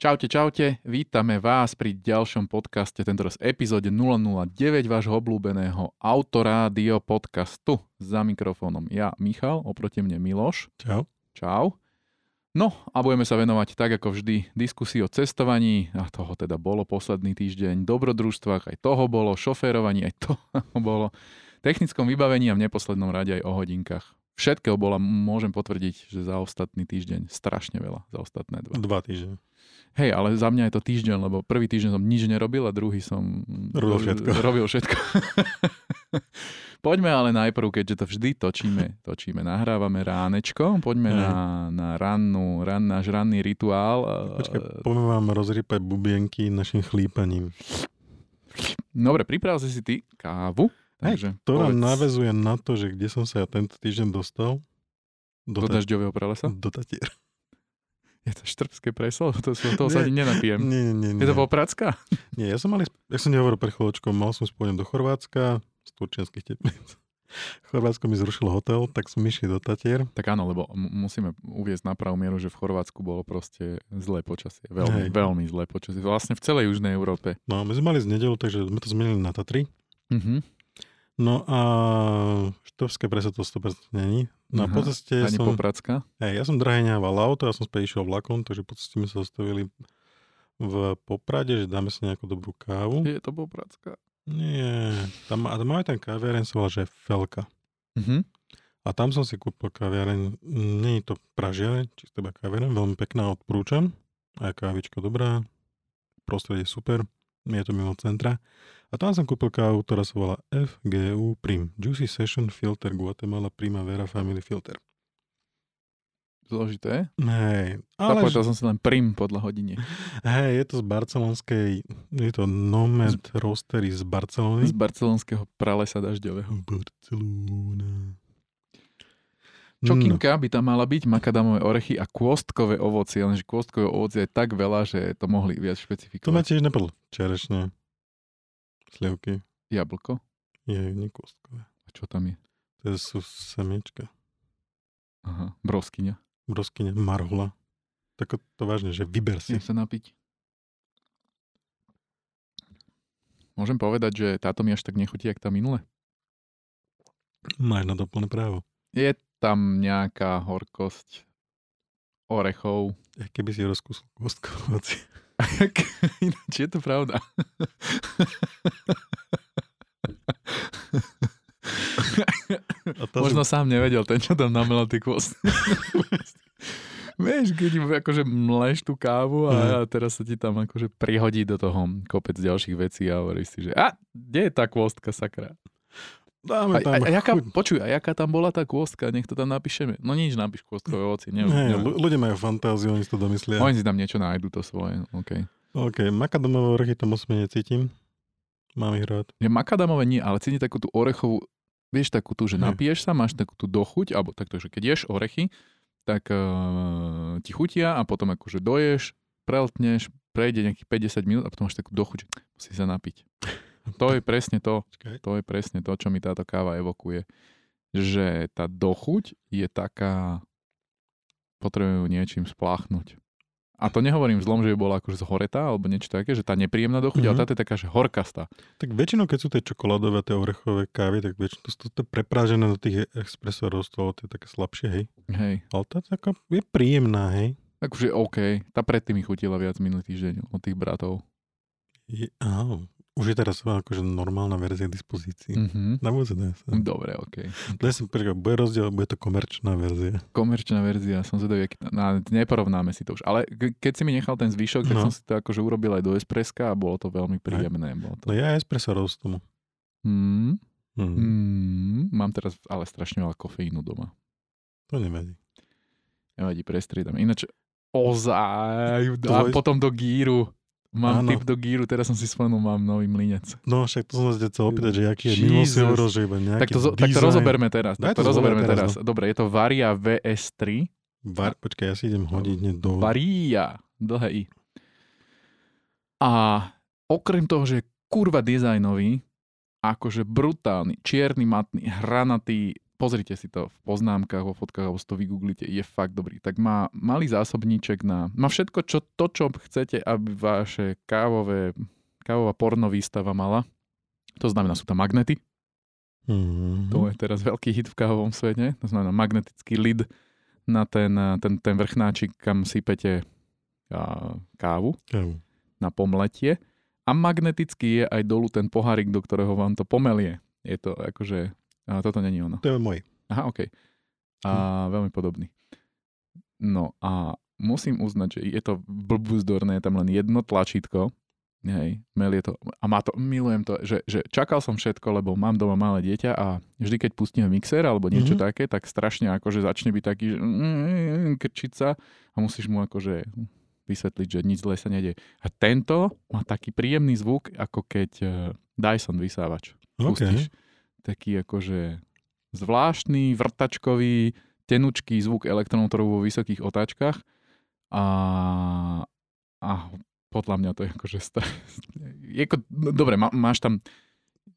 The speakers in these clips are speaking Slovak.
Čaute, čaute, vítame vás pri ďalšom podcaste, tento raz epizóde 009 vášho obľúbeného autorádio podcastu za mikrofónom. Ja, Michal, oproti mne Miloš. Čau. Čau. No a budeme sa venovať tak ako vždy diskusii o cestovaní, a toho teda bolo posledný týždeň, dobrodružstvách, aj toho bolo, šoférovaní, aj toho bolo, technickom vybavení a v neposlednom rade aj o hodinkách. Všetkého bola, môžem potvrdiť, že za ostatný týždeň strašne veľa, za ostatné dva. Dva týždne. Hej, ale za mňa je to týždeň, lebo prvý týždeň som nič nerobil a druhý som Robil všetko. robil všetko. poďme ale najprv, keďže to vždy točíme, točíme, nahrávame ránečko, poďme Hej. na, na rannú, ran, náš ranný rituál. Počkaj, poďme vám rozrypať bubienky našim chlípaním. Dobre, pripravil si si ty kávu. Takže To nám povedz, navezuje na to, že kde som sa ja tento týždeň dostal. do Ta- dažďového pralesa? do Tatier. Je to štrbské preslo? To, to, toho sa Nie. ani nenapijem. Nie, nie, nie. Je to popracka? Nie, ja som mali, ja som nehovoril pre chvíľočkou, mal som spôjdem do Chorvátska, z turčianských teplíc. Chorvátsko mi zrušilo hotel, tak som išli do Tatier. Tak áno, lebo m- musíme uviezť na pravú mieru, že v Chorvátsku bolo proste zlé počasie. Veľmi, Hej. veľmi zlé počasie. Vlastne v celej Južnej Európe. No, my sme mali z nedelu, takže sme to zmenili na Tatry. Mhm. No a štovské preso to 100% není. No a Aha, po ceste Ani som... popracka? Hej, ja som drahé neával auto, ja som späť išiel vlakom, takže po ceste sme sa zastavili v Poprade, že dáme si nejakú dobrú kávu. Je to popracka. Nie, tam, a tam aj ten kaviareň sa volá, že Felka. Mhm. A tam som si kúpil kaviareň, nie je to Pražiare, čisto iba kaviareň, veľmi pekná, odporúčam. Aj kávička dobrá, prostredie super, je to mimo centra. A tam som kúpil kávu, ktorá sa volá FGU Prim. Juicy Session Filter Guatemala Primavera Family Filter. Zložité. Hej, ale Započal som si len prim podľa hodine. Hej, je to z barcelonskej, je to Nomad Roastery z Barcelony. Z barcelonského pralesa dažďového. Barcelona. No, Čokinka by tam mala byť, makadamové orechy a kôstkové ovocie, lenže kôstkové ovocie je tak veľa, že to mohli viac to ma špecifikovať. tiež napadlo. Čerešne, slivky, Jablko? je nekostkové. A čo tam je? To sú semiečka, Aha, broskyňa. broskyne, marhola. Tak to vážne, že vyber si. Chcem sa napiť. Môžem povedať, že táto mi až tak nechutí, jak tá minule? Máš na to plné právo. Je tam nejaká horkosť orechov. Keby si rozkúsil kostkovací. Ináč je to pravda. A tá Možno sám nevedel ten, čo tam namelal tie kvosty. Vieš, keď akože mleš tú kávu a, a teraz sa ti tam akože prihodí do toho kopec ďalších vecí a hovoríš si, že a, kde je tá kvostka, sakra? A, Dáme a, tam a jaká, chuť. počuj, a jaká tam bola tá kvostka, nech to tam napíšeme. No nič, napíš kvostkové ovoci. Ne, ne, ľu- ľudia majú fantáziu, oni si to domyslia. oni si tam niečo nájdu, to svoje. Okay. OK, makadamové orechy tam moc necítim. Mám ich rád. Ja makadamové nie, ale cíti takú tú orechovú, vieš, takú tú, že Hej. napiješ sa, máš takú tú dochuť, alebo takto, že keď ješ orechy, tak uh, ti chutia a potom akože doješ, preltneš, prejde nejakých 50 minút a potom máš takú dochuť, že musí sa napiť. To je presne to, to je presne to, čo mi táto káva evokuje. Že tá dochuť je taká, potrebujú niečím spláchnuť. A to nehovorím zlom, že by bola akože zhoretá alebo niečo také, že tá nepríjemná dochuť, mm-hmm. ale Mhm. táto je taká, že horkastá. Tak väčšinou, keď sú tie čokoládové, tie orechové kávy, tak väčšinou to to preprážené do tých roastov, to je také slabšie, hej. Hej. Ale tá taká je príjemná, hej. Takže OK, tá predtým mi chutila viac minulý týždeň od tých bratov. Je, áno, už je teraz akože normálna verzia k dispozícii. Mm. Mhm. Na sa. Dobre, OK. Dnes som počkaj, bude rozdiel, bude to komerčná verzia. Komerčná verzia, som zvedavý, aký... No, neporovnáme si to už. Ale ke- keď si mi nechal ten zvyšok, tak No. som si to akože urobil aj do espreska a bolo to veľmi príjemné. Bolo to... No ja espresso roast tomu. Mm, Mm. mm, mám teraz ale strašne veľa kofeínu doma. To nevadí. Nevadí, prestriedam. Ináč, ozaj, a Tvoj- potom do gíru. Mám Áno. tip do gíru, teraz som si spomenul, mám nový mlinec. No však to som sa chcel opýtať, že aký je mimo hovoril, že iba nejaký Tak to, tak to rozoberme teraz. Daj Tak to to rozoberme zober teraz, teraz. Dobre, je to Varia VS3. Var, počkaj, ja si idem hodiť hneď do... Varia. Dlhé I. A okrem toho, že je kurva dizajnový, akože brutálny, čierny, matný, hranatý, pozrite si to v poznámkach, vo fotkách, alebo si to vygooglite, je fakt dobrý. Tak má malý zásobníček na... Má všetko, čo, to, čo chcete, aby vaše kávové, kávová porno výstava mala. To znamená, sú tam magnety. Mm-hmm. To je teraz veľký hit v kávovom svete. To znamená magnetický lid na ten, ten, ten vrchnáčik, kam sypete a, kávu Kávu. na pomletie. A magnetický je aj dolu ten pohárik, do ktorého vám to pomelie. Je to akože... A toto není ono. To je môj. Aha, OK. A veľmi podobný. No a musím uznať, že je to blbúzdorné, je tam len jedno tlačítko, hej, mel je to, a má to, milujem to, že, že čakal som všetko, lebo mám doma malé dieťa a vždy, keď pustíme mixer alebo niečo Mhm. také, tak strašne akože začne byť taký, že mm, krčiť sa a musíš mu akože vysvetliť, že nič zlé sa nedie. A tento má taký príjemný zvuk, ako keď eh, Dyson vysávač OK. pustíš. Taký akože zvláštny, vrtačkový, tenučký zvuk elektronmotorov vo vysokých otáčkach a, a podľa mňa to je akože stra... je ako, no, dobre, má, máš tam,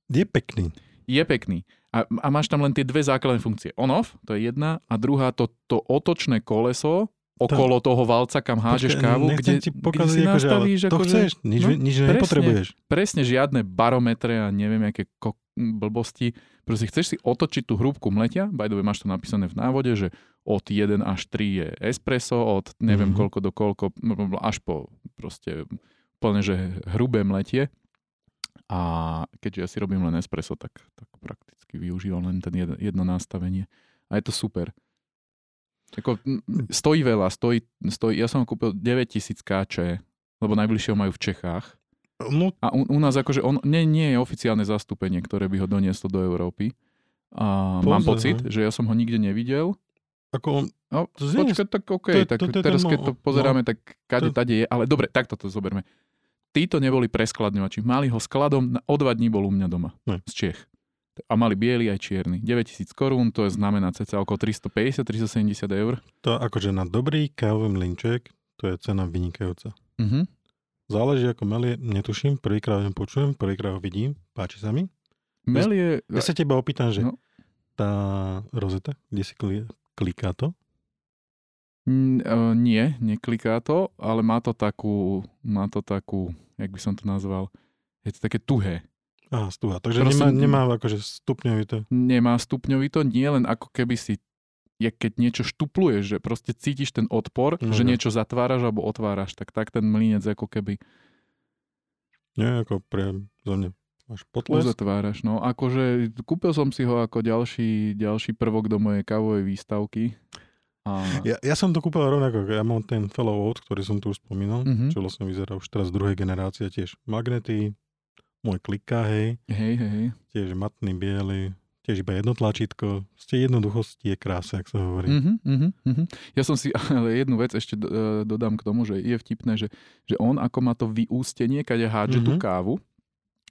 Je pekný. je pekný a, a máš tam len tie dve základné funkcie. On-off, to je jedna a druhá to, to otočné koleso okolo toho valca, kam hážeš kávu, kde, ti kde si akože, nastavíš to akože, chceš, nič, no, nič presne. nepotrebuješ. presne žiadne barometre a neviem, aké ko- blbosti. Proste chceš si otočiť tú hrúbku mletia, by the way, máš to napísané v návode, že od 1 až 3 je espresso, od neviem Mhm. koľko do koľko, až po proste plne, že hrubé mletie. A keďže ja si robím len espresso, tak, tak prakticky využívam len ten jedno, jedno nastavenie. A je to super. Ako, stojí veľa, stojí, stojí, ja som kúpil 9000 KČ, lebo najbližšie ho majú v Čechách. No, A u, u nás akože on, nie, nie je oficiálne zastúpenie, ktoré by ho donieslo do Európy. A mám Pozor, pocit, no. že ja som ho nikde nevidel. ako on, No, To znie- tak OK, to tak to- to teraz keď to pozeráme, tak kade to- tade je. Ale dobre, takto to zoberme. Títo neboli preskladňovači. Mali ho skladom, na- o dva dní bol u mňa doma. Ne. Z Čech. A mali biely aj čierny. 9000 korún, to je znamená cca okolo 350-370 eur. to akože na dobrý kávový mlinček, to je cena vynikajúca. Mhm. Záleží ako melie, netuším, prvýkrát ho počujem, prvýkrát ho vidím, páči sa mi. Mel je... Ja sa teba opýtam, že No. tá rozeta, kde si kli, kliká to? Mm, uh, nie, nekliká to, ale má to takú, má to takú, jak by som to nazval, je to také tuhé. Aha, stúha. Takže Proste- nemá, nemá akože stupňovité. Nemá stupňovito, nie len ako keby si, jak keď niečo štupluješ, že proste cítiš ten odpor, No, že no. niečo zatváraš alebo otváraš, tak tak ten mlínec ako keby Nie, ako pre, za mňa máš potles. uzatváraš. No akože kúpil som si ho ako ďalší, ďalší prvok do mojej kávovej výstavky. A, Ja, ja som to kúpil rovnako, ja mám ten Fellow Oat, ktorý som tu už spomínal, Mhm. čo vlastne vyzerá už teraz druhej generácie tiež. Magnety, môj kliká, hej, hej, hej, hej. tiež matný biely, tiež iba jedno tlačítko. Ste jednoduchosti je krása, jak sa hovorí. Mhm, mhm. Ja som si, ale jednu vec ešte e, dodám k tomu, že je vtipné, že, že on ako má to vyústenie, kade hádže tú Mhm. kávu,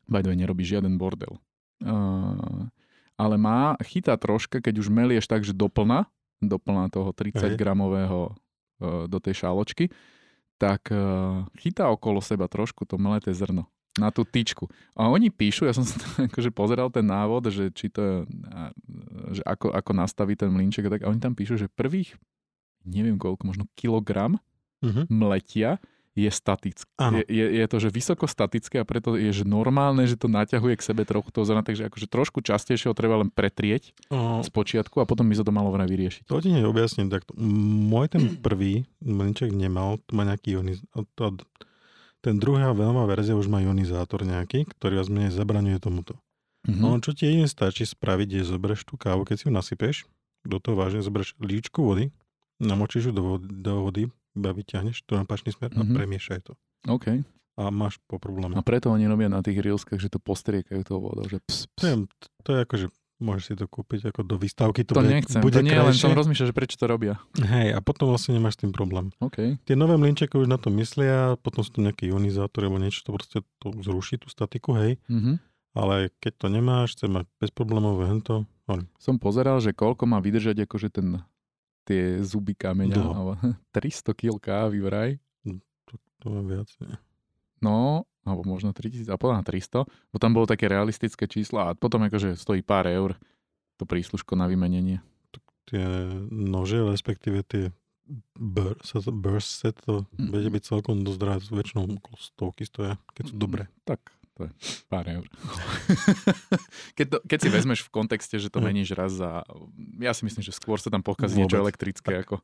by the way, nerobí žiaden bordel. Uh, ale má, chytá troška, keď už melieš tak, že doplna, doplna toho 30 Hej. gramového uh, do tej šáločky, tak uh, chytá okolo seba trošku to mleté zrno na tú tyčku. A oni píšu, ja som sa akože pozeral ten návod, že či to že ako, ako nastaví ten mlinček a tak, a oni tam píšu, že prvých neviem koľko, možno kilogram Mhm. mletia je statické. Je, je, je to, že vysoko statické a preto je že normálne, že to naťahuje k sebe trochu toho zrna, takže akože trošku častejšie ho treba len pretrieť O, z počiatku a potom by sa to malo vraj vyriešiť. To ti neobjasním takto. Môj ten prvý mlinček nemal, to má nejaký ioniz... ten druhá veľmá verzia už má ionizátor nejaký, ktorý vás menej zabraňuje tomuto. Mhm. No čo ti jedine stačí spraviť, je zobereš tú kávu, keď si ju nasypeš, do toho vážne zobereš líčku vody, namočíš ju do vody, do vody iba vyťahneš to na pačný smer a Mhm. premiešaj to. OK. A máš po probléme. A preto oni robia na tých reelskách, že to postriekajú tou vodou, že ps, To je, ps. to je ako, že môžeš si to kúpiť ako do výstavky. To, To bude, nechcem, bude to nie, len krajšie. som rozmýšľal, že prečo to robia. Hej, a potom vlastne nemáš s tým problém. OK. Tie nové mlinčeky už na to myslia, potom sú tu nejaké ionizátory alebo niečo, to proste to zruší tú statiku, hej. Mhm. Ale keď to nemáš, chce mať bezproblémové hento, Som pozeral, že koľko má vydržať akože ten tie zuby kameňa. Dlho. alebo 300 kg kávy vraj. to mám viac. Nie. No, alebo možno 3000, a na 300, bo tam bolo také realistické čísla a potom akože stojí pár eur. to prísluško na vymenenie. Tie nože, respektíve tie bur, sa to, burst set, to Mm. bude byť celkom dosť drahé, väčšinou okolo stovky stoja, keď sú dobré. Tak, to je pár eur. keď, to, keď si vezmeš v kontexte, že to Mm. meníš raz za... Ja si myslím, že skôr sa tam pokazí niečo elektrické ako,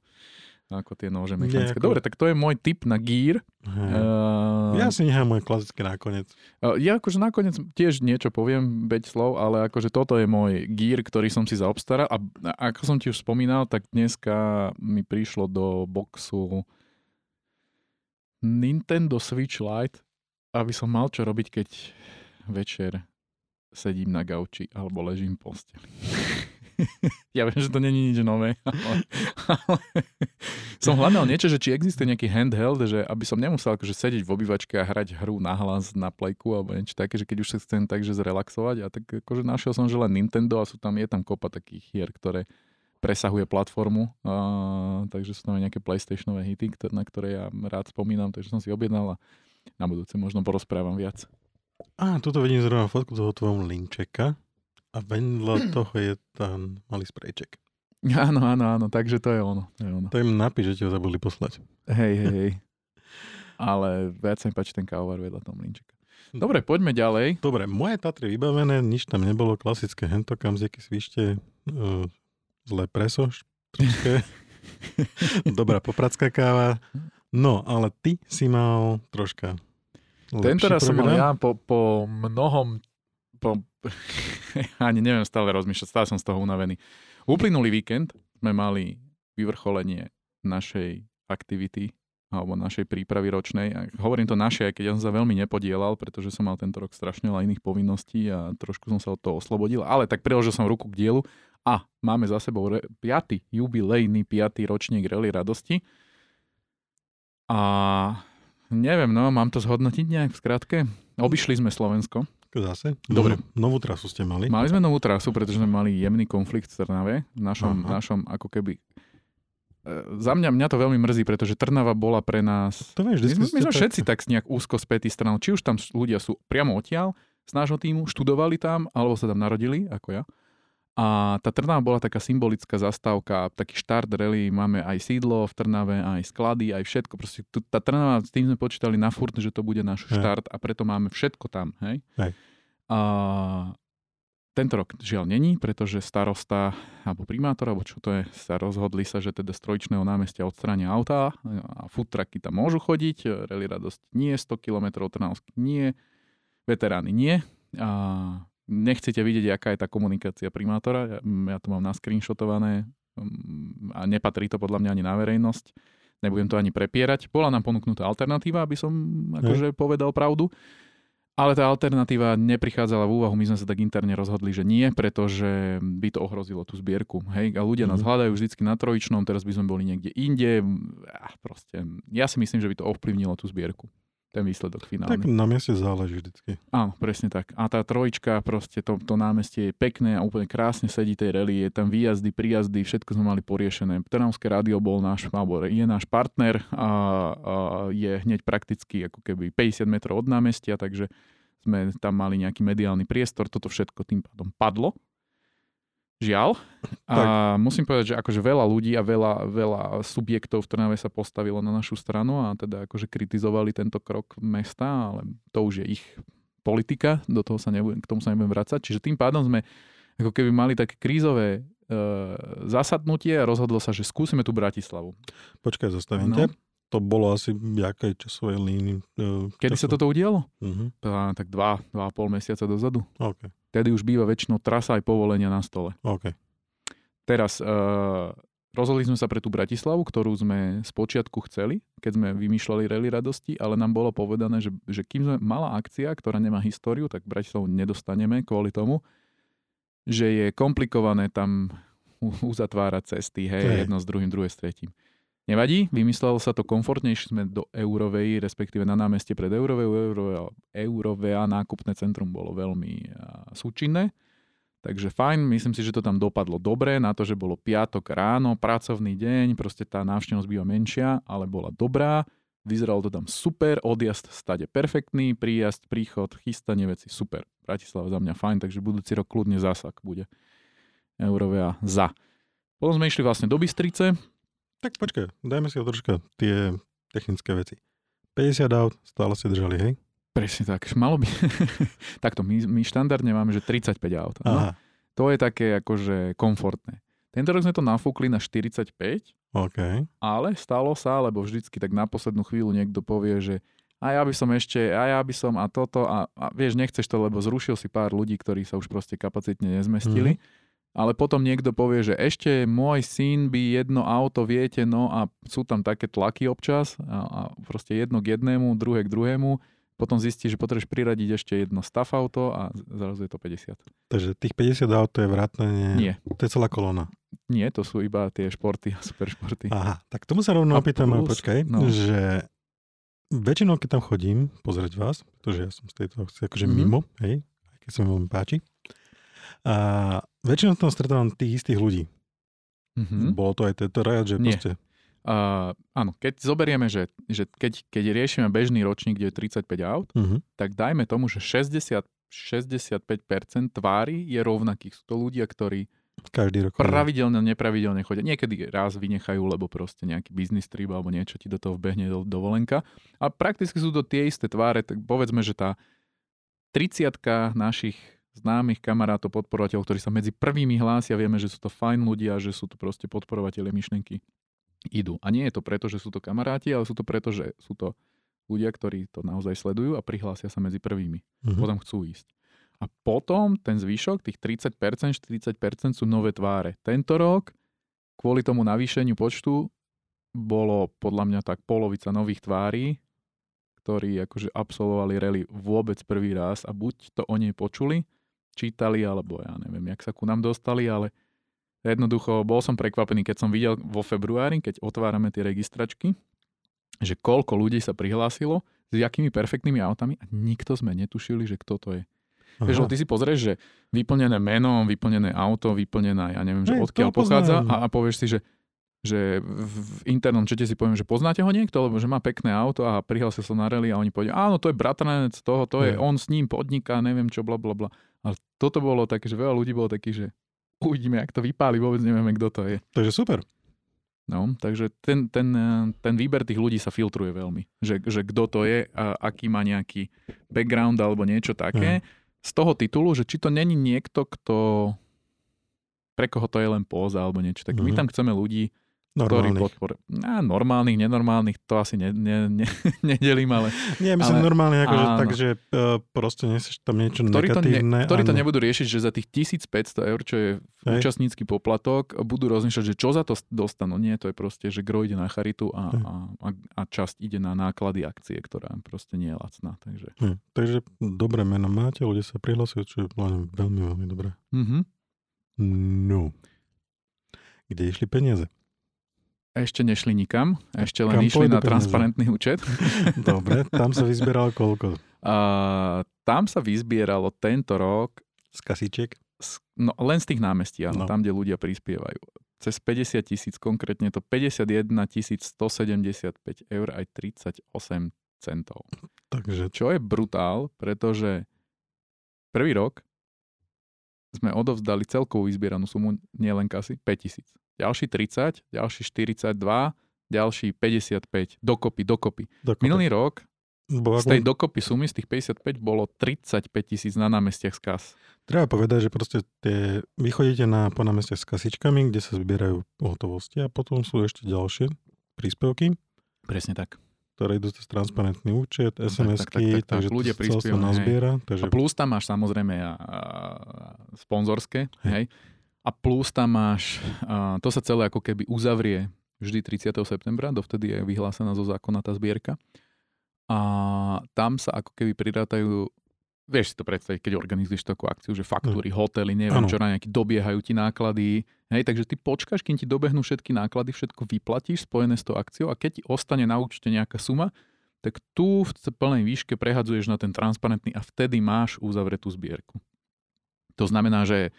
ako tie nože mechanické. ako- Dobre, tak to je môj tip na. Hej. Uh, Ja si nechám môj klasický nakoniec. Ja akože nakoniec tiež niečo poviem, beď slov, ale akože toto je môj gear, ktorý som si zaobstaral a a ako som ti už spomínal, tak dneska mi prišlo do boxu Nintendo Switch Lite, aby som mal čo robiť, keď večer sedím na gauči alebo ležím v posteli. ja viem, že to není nič nové, ale, ale som hľadal niečo, že či existuje nejaký handheld, že aby som nemusel akože sedieť v obývačke a hrať hru na hlas na plejku alebo niečo také, že keď už sa chcem takže zrelaxovať. A tak akože našiel som, že len Nintendo a sú tam, je tam kopa takých hier, ktoré presahuje platformu, a, takže sú tam aj nejaké PlayStationové hity, na ktoré ja rád spomínam, takže som si objednal a na budúce možno porozprávam viac. Á, tuto vidím zrovna fotku toho tvojho linčeka a vedľa toho je ten malý sprejček. Áno, áno, áno, takže to je ono. To je ono. To im napíš, že ti ho zabudli poslať. Hej, hej, hej. Ale viac sa mi páči ten kávovar vedľa toho mlinčeka. Dobre, poďme ďalej. Dobre, moje Tatry vybavené, nič tam nebolo, klasické hentokamziky, svište, uh, zlé preso, štričke, dobrá popradská káva. No, ale ty si mal troška Tento raz som mal ja po, po mnohom, po, ani neviem stále rozmýšľať, stále som z toho unavený. Uplynulý víkend sme mali vyvrcholenie našej aktivity alebo našej prípravy ročnej. A hovorím to naše, aj keď ja som sa veľmi nepodielal, pretože som mal tento rok strašne veľa iných povinností a trošku som sa od toho oslobodil, ale tak priložil som ruku k dielu a máme za sebou re- piaty, jubilejný piatý ročník Rally radosti. A neviem, no, mám to zhodnotiť nejak v skratke. Obišli sme Slovensko. Zase? Dobre. No, novú trasu ste mali. Mali sme novú trasu, pretože sme mali jemný konflikt v Trnave. V našom, Aha. našom ako keby... E, za mňa, mňa to veľmi mrzí, pretože Trnava bola pre nás... To vieš, My my sme všetci tak nejak úzko spätí stranou. Či už tam ľudia sú priamo odtiaľ z nášho týmu, študovali tam, alebo sa tam narodili, ako ja. A tá Trnava bola taká symbolická zastávka, taký štart rally, máme aj sídlo v Trnave, aj sklady, aj všetko. Proste tu, tá Trnava, s tým sme počítali na furt, že to bude náš Hej. štart a preto máme všetko tam, hej? Hej. A tento rok žiaľ není, pretože starosta alebo primátor, alebo čo to je, sa rozhodli sa, že teda z trojičného námestia odstránia autá a food trucky tam môžu chodiť, rally radosť nie, 100 km Trnavský nie, veterány nie. A nechcete vidieť, aká je tá komunikácia primátora, ja, ja to mám nascreenshotované mm, a nepatrí to podľa mňa ani na verejnosť. Nebudem to ani prepierať. Bola nám ponúknutá alternatíva, aby som akože povedal pravdu. Ale tá alternatíva neprichádzala v úvahu, my sme sa tak interne rozhodli, že nie, pretože by to ohrozilo tú zbierku. Hej? A ľudia nás Mhm. hľadajú vždycky na trojičnom, teraz by sme boli niekde inde. Ah, proste, ja si myslím, že by to ovplyvnilo tú zbierku. Ten výsledok Tak finálny. na mieste záleží vždycky. Áno, presne tak. A tá trojička, proste to, to námestie je pekné a úplne krásne sedí tej rally, je tam výjazdy, príjazdy, všetko sme mali poriešené. Trnavské rádio bol náš, alebo je náš partner a, a je hneď prakticky ako keby 50 metrov od námestia, takže sme tam mali nejaký mediálny priestor, toto všetko tým pádom padlo. Žiaľ. A musím povedať, že akože veľa ľudí a veľa, veľa subjektov v Trnave sa postavilo na našu stranu a teda akože kritizovali tento krok mesta, ale to už je ich politika, do toho sa nebudem, k tomu sa nebudem vrácať. Čiže tým pádom sme ako keby mali také krízové e, zasadnutie a rozhodlo sa, že skúsime tú Bratislavu. Počkaj, zastavím No. ťa. To bolo asi v jakej časovej línii? Uh, Kedy sa toto udialo? Uh-huh. Tá, tak dva, dva a pol mesiaca dozadu. OK, Tedy už býva väčšinou trasa aj povolenia na stole. OK. Teraz uh, rozhodli sme sa pre tú Bratislavu, ktorú sme z počiatku chceli, keď sme vymýšľali rally radosti, ale nám bolo povedané, že, že kým sme malá akcia, ktorá nemá históriu, tak Bratislavu nedostaneme kvôli tomu, že je komplikované tam uzatvárať cesty, hej, Hej. jedno s druhým, druhé s tretím. Nevadí, vymyslelo sa to komfortnejšie, sme do Eurovej, respektíve na námestie pred Eurovej, Eurovej, Eurovea nákupné centrum bolo veľmi súčinné. Takže fajn, myslím si, že to tam dopadlo dobre, na to, že bolo piatok ráno, pracovný deň, proste tá návštevnosť býva menšia, ale bola dobrá, vyzeralo to tam super, odjazd stade perfektný, príjazd, príchod, chystanie veci super. Bratislava za mňa fajn, takže budúci rok kľudne zásak bude. eurovia za. Potom sme išli vlastne do Bystrice. Tak počkaj, dajme si troška tie technické veci. 50 aut, stále ste držali, hej? Presne tak. Malo by... Takto, my, my štandardne máme, že 35 aut. No, to je také akože komfortné. Tento rok sme to nafúkli na 45, okay. ale stalo sa, lebo vždycky tak na poslednú chvíľu niekto povie, že a ja by som ešte, a ja by som a toto a, a vieš, nechceš to, lebo zrušil si pár ľudí, ktorí sa už proste kapacitne nezmestili. Mm. Ale potom niekto povie, že ešte môj syn by jedno auto, viete, no a sú tam také tlaky občas a, a proste jedno k jednému, druhé k druhému potom zistí, že potrebuješ priradiť ešte jedno staff auto a zrazu je to 50. Takže tých 50 aut je vrátanie... Nie. To je celá kolona. Nie, to sú iba tie športy a super športy. Aha, tak tomu sa rovno opýtam, plus, počkaj, no. že väčšinou, keď tam chodím pozrieť vás, pretože ja som z tejto akože mm-hmm. mimo, hej, aj keď sa mi veľmi páči, a väčšinou tam stretávam tých istých ľudí. Mm-hmm. Bolo to aj tento rad, že Nie. proste Uh, áno, keď zoberieme, že, že keď, keď riešime bežný ročník, kde je 35 aut, uh-huh. tak dajme tomu, že 60, 65% tvári je rovnakých. Sú to ľudia, ktorí každý rok pravidelne, nepravidelne chodia. Niekedy raz vynechajú, lebo proste nejaký biznis trip alebo niečo ti do toho vbehne do, dovolenka. A prakticky sú to tie isté tváre, tak povedzme, že tá 30 našich známych kamarátov, podporovateľov, ktorí sa medzi prvými hlásia, vieme, že sú to fajn ľudia, že sú to proste podporovateľe myšlenky idú. A nie je to preto, že sú to kamaráti, ale sú to preto, že sú to ľudia, ktorí to naozaj sledujú a prihlásia sa medzi prvými. Uh-huh. Potom chcú ísť. A potom ten zvyšok, tých 30%, 40% sú nové tváre. Tento rok, kvôli tomu navýšeniu počtu, bolo podľa mňa tak polovica nových tvári, ktorí akože absolvovali rally vôbec prvý raz a buď to o nej počuli, čítali, alebo ja neviem, jak sa ku nám dostali, ale Jednoducho bol som prekvapený, keď som videl vo februári, keď otvárame tie registračky, že koľko ľudí sa prihlásilo, s jakými perfektnými autami a nikto sme netušili, že kto to je. Vieš, ty si pozrieš, že vyplnené meno, vyplnené auto, vyplnená, ja neviem, že hey, odkiaľ pochádza a, a povieš si, že že v internom čete si poviem, že poznáte ho niekto, lebo že má pekné auto a prihlásil sa na rally a oni povedia, áno, to je bratranec toho, to je, je on s ním podniká, neviem čo, bla bla bla. Ale toto bolo také, že veľa ľudí bolo taký, že uvidíme, ak to vypáli, vôbec nevieme, kto to je. Takže super. No, takže ten, ten, ten výber tých ľudí sa filtruje veľmi. Že, že kto to je, a aký má nejaký background alebo niečo také. Mm. Z toho titulu, že či to není niekto, kto pre koho to je len póza alebo niečo také. Mm. My mhm. tam chceme ľudí, ktorý podpor... No, normálnych, nenormálnych, to asi ne, ne, ne, nedelím, ale... Nie, myslím ale, normálne, akože, tak, že uh, proste nesieš tam niečo ktorí negatívne. To ne, ktorí to nebudú riešiť, že za tých 1500 eur, čo je Hej. účastnícky poplatok, budú rozmýšľať, že čo za to dostanú. Nie, to je proste, že gro ide na charitu a, a, a, a časť ide na náklady akcie, ktorá proste nie je lacná. Takže, Hej. takže dobré meno máte, ľudia sa prihlasujú, čo je veľmi, veľmi dobré. Mm-hmm. No. Kde išli peniaze? Ešte nešli nikam, ešte len Kam išli na peniaze? transparentný účet. Dobre, tam sa vyzbieralo koľko? A, tam sa vyzbieralo tento rok... Z kasíček? No, len z tých námestí, áno, no. tam, kde ľudia prispievajú. Cez 50 tisíc, konkrétne to 51 175 eur aj 38 centov. Takže... Čo je brutál, pretože prvý rok sme odovzdali celkovú vyzbieranú sumu, nielen kasy, 5 tisíc ďalší 30, ďalší 42, ďalší 55, dokopy, dokopy. dokopy. Minulý rok Bo z tej dokopy sumy, z tých 55, bolo 35 tisíc na námestiach z kas. Treba povedať, že proste tie, vy chodíte na, po námestiach s kasičkami, kde sa zbierajú hotovosti a potom sú ešte ďalšie príspevky. Presne tak. Ktoré idú cez transparentný účet, SMS-ky, tak, tak, tak, tak, takže ľudia prispievajú. nazbiera. Takže... A plus tam máš samozrejme a, a, sponzorské, hej. hej a plus tam máš, to sa celé ako keby uzavrie vždy 30. septembra, dovtedy je vyhlásená zo zákona tá zbierka. A tam sa ako keby prirátajú, vieš si to predstaviť, keď organizuješ takú akciu, že faktúry, hotely, neviem ano. čo na nejaký, dobiehajú ti náklady. Hej, takže ty počkáš, kým ti dobehnú všetky náklady, všetko vyplatíš spojené s tou akciou a keď ti ostane na účte nejaká suma, tak tu v plnej výške prehadzuješ na ten transparentný a vtedy máš uzavretú zbierku. To znamená, že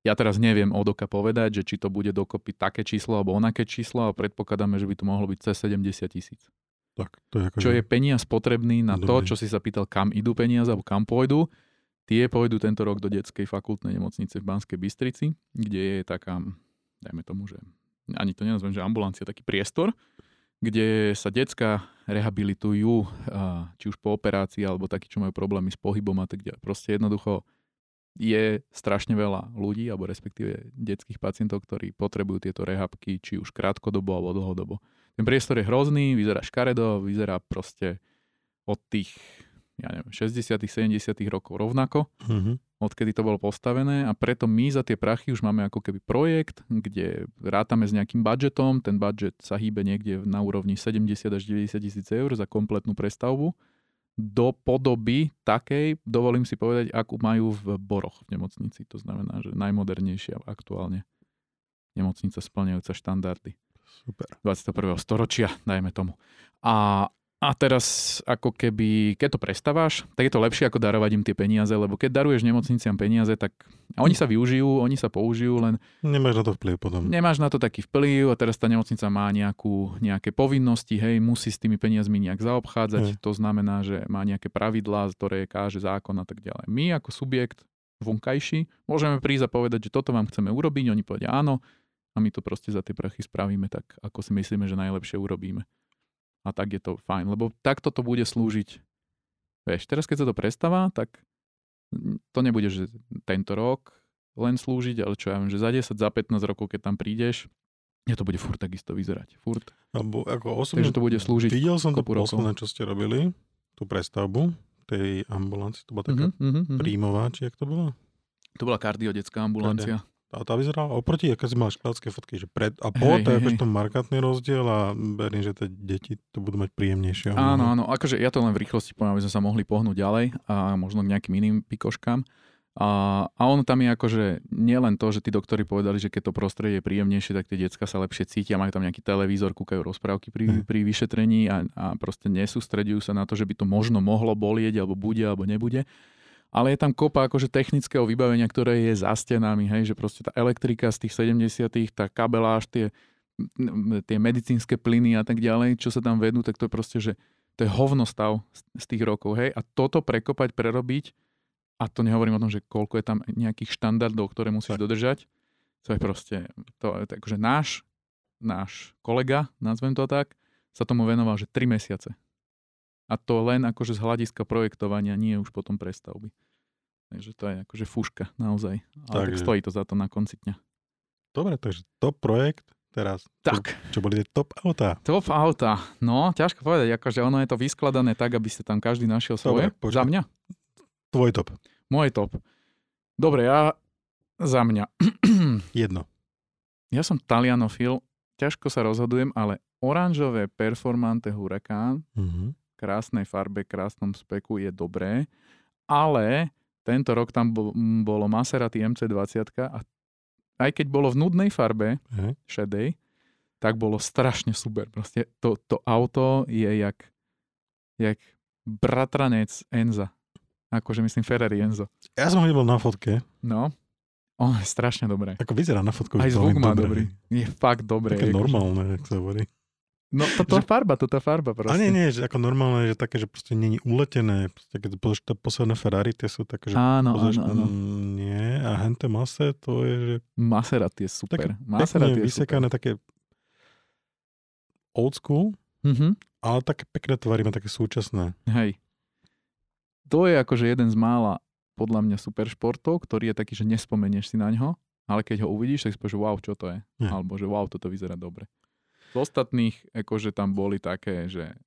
ja teraz neviem od oka povedať, že či to bude dokopy také číslo alebo onaké číslo a predpokladáme, že by to mohlo byť cez 70 tisíc. Tak, to je ako čo je peniaz potrebný na Dobrý. to, čo si sa pýtal, kam idú peniaze alebo kam pôjdu. Tie pôjdu tento rok do detskej fakultnej nemocnice v Banskej Bystrici, kde je taká, dajme tomu, že ani to nenazvem, že ambulancia, taký priestor, kde sa decka rehabilitujú, či už po operácii, alebo takí, čo majú problémy s pohybom a tak ďalej. Proste jednoducho je strašne veľa ľudí, alebo respektíve detských pacientov, ktorí potrebujú tieto rehabky, či už krátkodobo alebo dlhodobo. Ten priestor je hrozný, vyzerá škaredo, vyzerá proste od tých ja neviem, 60 70 rokov rovnako, uh-huh. odkedy to bolo postavené a preto my za tie prachy už máme ako keby projekt, kde rátame s nejakým budžetom, ten budget sa hýbe niekde na úrovni 70 až 90 tisíc eur za kompletnú prestavbu do podoby takej, dovolím si povedať, akú majú v Boroch v nemocnici. To znamená, že najmodernejšia aktuálne nemocnica splňajúca štandardy. Super. 21. storočia, dajme tomu. A a teraz ako keby, keď to prestávaš, tak je to lepšie ako darovať im tie peniaze, lebo keď daruješ nemocniciam peniaze, tak oni sa využijú, oni sa použijú, len... Nemáš na to vplyv potom. Nemáš na to taký vplyv a teraz tá nemocnica má nejakú, nejaké povinnosti, hej, musí s tými peniazmi nejak zaobchádzať, hej. to znamená, že má nejaké pravidlá, ktoré káže zákon a tak ďalej. My ako subjekt vonkajší môžeme prísť a povedať, že toto vám chceme urobiť, oni povedia áno a my to proste za tie prachy spravíme tak, ako si myslíme, že najlepšie urobíme a tak je to fajn, lebo takto to bude slúžiť. Vieš, teraz keď sa to prestáva, tak to nebude, že tento rok len slúžiť, ale čo ja viem, že za 10, za 15 rokov, keď tam prídeš, je to bude furt takisto vyzerať. Furt. Alebo ako osobne, Takže to bude slúžiť Videl som to posledné, čo ste robili, tú prestavbu tej ambulancie. To bola taká uh-huh, uh-huh. príjmová, či jak to bolo? To bola kardiodecká ambulancia. A tá vyzerala oproti, ako si mal škladské fotky, že pred a po, hey, to je hey, akože to markantný rozdiel a verím, že tie deti to budú mať príjemnejšie. Áno, áno, akože ja to len v rýchlosti poviem, aby sme sa mohli pohnúť ďalej a možno k nejakým iným pikoškám. A, a ono tam je akože nielen to, že tí doktori povedali, že keď to prostredie je príjemnejšie, tak tie decka sa lepšie cítia, majú tam nejaký televízor, kúkajú rozprávky pri, pri vyšetrení a, a proste nesústredujú sa na to, že by to možno mohlo bolieť, alebo bude, alebo nebude ale je tam kopa akože technického vybavenia, ktoré je za stenami, hej, že proste tá elektrika z tých 70 tá kabeláž, tie, tie medicínske plyny a tak ďalej, čo sa tam vedú, tak to je proste, že to je hovnostav z tých rokov, hej, a toto prekopať, prerobiť, a to nehovorím o tom, že koľko je tam nejakých štandardov, ktoré musíš dodržať, to je proste, to je akože náš, náš kolega, nazvem to tak, sa tomu venoval, že 3 mesiace. A to len akože z hľadiska projektovania, nie už potom prestavby. Takže to je akože fúška naozaj. Ale tak, tak stojí to za to na konci dňa. Dobre, takže top projekt teraz. Tak. Čo, čo boli tie top auta? Top auta. No, ťažko povedať, akože ono je to vyskladané tak, aby ste tam každý našiel svoje. Dobre, za mňa? Tvoj top. Môj top. Dobre, ja za mňa. Jedno. Ja som talianofil, ťažko sa rozhodujem, ale oranžové performante Huracán mm-hmm krásnej farbe, krásnom speku je dobré, ale tento rok tam bolo Maserati MC20 a aj keď bolo v nudnej farbe, uh-huh. šedej, tak bolo strašne super. Proste to, to auto je jak, jak bratranec Enza. Akože myslím Ferrari Enzo. Ja som ho nebol na fotke. No. On je strašne dobré. Ako vyzerá na fotku. Aj zvuk má dobrý. Je fakt dobré. Také normálne, jak sa hovorí. No toto je farba, toto farba proste. A nie, nie, že ako normálne, že také, že proste není uletené. Proste, keď pozrieš to posledné Ferrari, tie sú také, že áno, pozrieš, áno, áno. Mm, nie, a hente Mase, to je, že... Maserati je super. Také Maserati je vysekané, super. také old school, mm-hmm. ale také pekné tvary, má také súčasné. Hej. To je akože jeden z mála podľa mňa super športov, ktorý je taký, že nespomenieš si na ňo, ale keď ho uvidíš, tak si povieš, wow, čo to je. Ja. Alebo že wow, toto vyzerá dobre. Z ostatných, akože tam boli také, že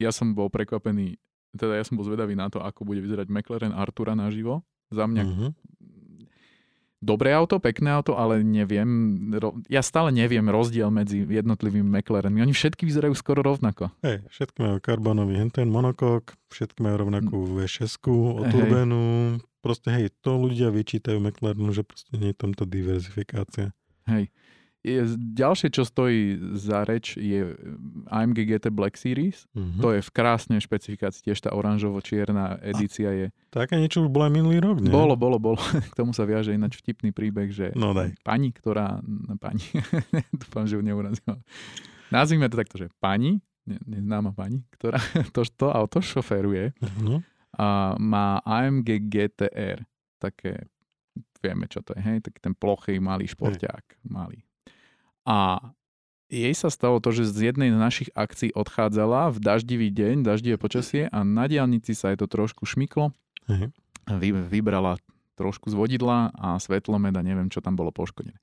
ja som bol prekvapený, teda ja som bol zvedavý na to, ako bude vyzerať McLaren Artura naživo. Za mňa uh-huh. dobré auto, pekné auto, ale neviem, ja stále neviem rozdiel medzi jednotlivými McLarenmi. Oni všetky vyzerajú skoro rovnako. Hej, všetky majú karbonový henten monokok, všetky majú rovnakú V6, oturbenu. Proste hej, to ľudia vyčítajú McLarenu, že proste nie je tamto diverzifikácia. Hej. Ďalšie, čo stojí za reč, je AMG GT Black Series. Mm-hmm. To je v krásnej špecifikácii, tiež tá oranžovo-čierna edícia je. Také niečo už bolo aj minulý rok, nie? Bolo, bolo, bolo. K tomu sa viaže ináč vtipný príbeh, že no daj. pani, ktorá... No, pani, dúfam, že ju neurazila. Nazvime to takto, že pani, neznáma pani, ktorá to, to auto šoferuje. Uh-huh. a má AMG GTR, také, vieme čo to je, hej, taký ten plochý malý šporťák, malý. A jej sa stalo to, že z jednej z našich akcií odchádzala v daždivý deň, daždivé počasie a na diálnici sa jej to trošku šmyklo. Hej. Vy, vybrala trošku z vodidla a svetlomed a neviem, čo tam bolo poškodené.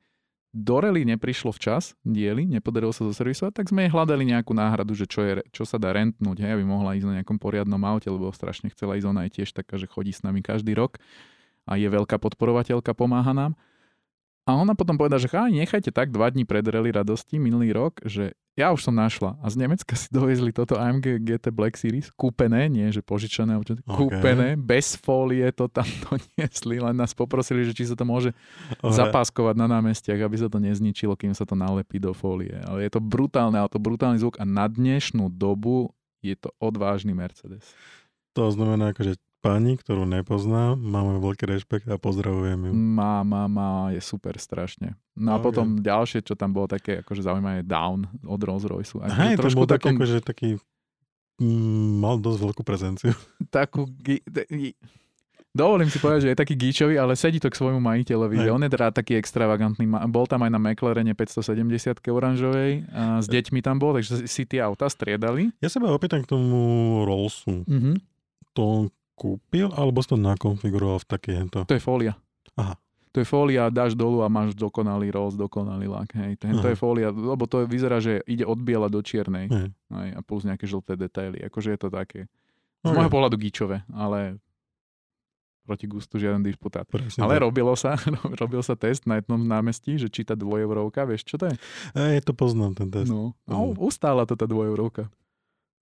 Do rally neprišlo včas, diely, nepodarilo sa zoservisovať, tak sme jej hľadali nejakú náhradu, že čo, je, čo sa dá rentnúť, hej, aby mohla ísť na nejakom poriadnom aute, lebo strašne chcela ísť, ona je tiež taká, že chodí s nami každý rok a je veľká podporovateľka, pomáha nám. A ona potom povedala, že cháj, nechajte tak dva dní pred rally radosti minulý rok, že ja už som našla. A z Nemecka si dovezli toto AMG GT Black Series, kúpené, nie že požičané, okay. kúpené, bez fólie to tam doniesli, len nás poprosili, že či sa to môže okay. zapáskovať na námestiach, aby sa to nezničilo, kým sa to nalepí do fólie. Ale je to brutálne, ale to brutálny zvuk a na dnešnú dobu je to odvážny Mercedes. To znamená, že pani, ktorú nepoznám, máme veľký rešpekt a pozdravujem ju. Má, má, má, je super strašne. No a okay. potom ďalšie, čo tam bolo také akože zaujímavé, Down od Rolls Royce. Hej, to bol takom... taký, akože taký mm, mal dosť veľkú prezenciu. Takú, gi, dovolím si povedať, že je taký gíčový, ale sedí to k svojmu majiteľovi. Hej. On je teda taký extravagantný. Bol tam aj na McLarene 570 oranžovej a s deťmi tam bol, takže si tie auta striedali. Ja sa opýtam k tomu Rollsu. Mm-hmm. To kúpil, alebo si to nakonfiguroval v také hento? To je fólia. Aha. To je fólia, dáš dolu a máš dokonalý roz, dokonalý lak. Hej. To, to je fólia, lebo to vyzerá, že ide od biela do čiernej. Hej. Hej, a plus nejaké žlté detaily. Akože je to také, z okay. môjho pohľadu gíčové, ale proti gustu žiaden disputát. Presne ale tak. robilo sa, robil sa test na jednom námestí, že či tá dvojeurovka, vieš čo to je? E, to poznám ten test. No, no ustála to tá dvojeurovka.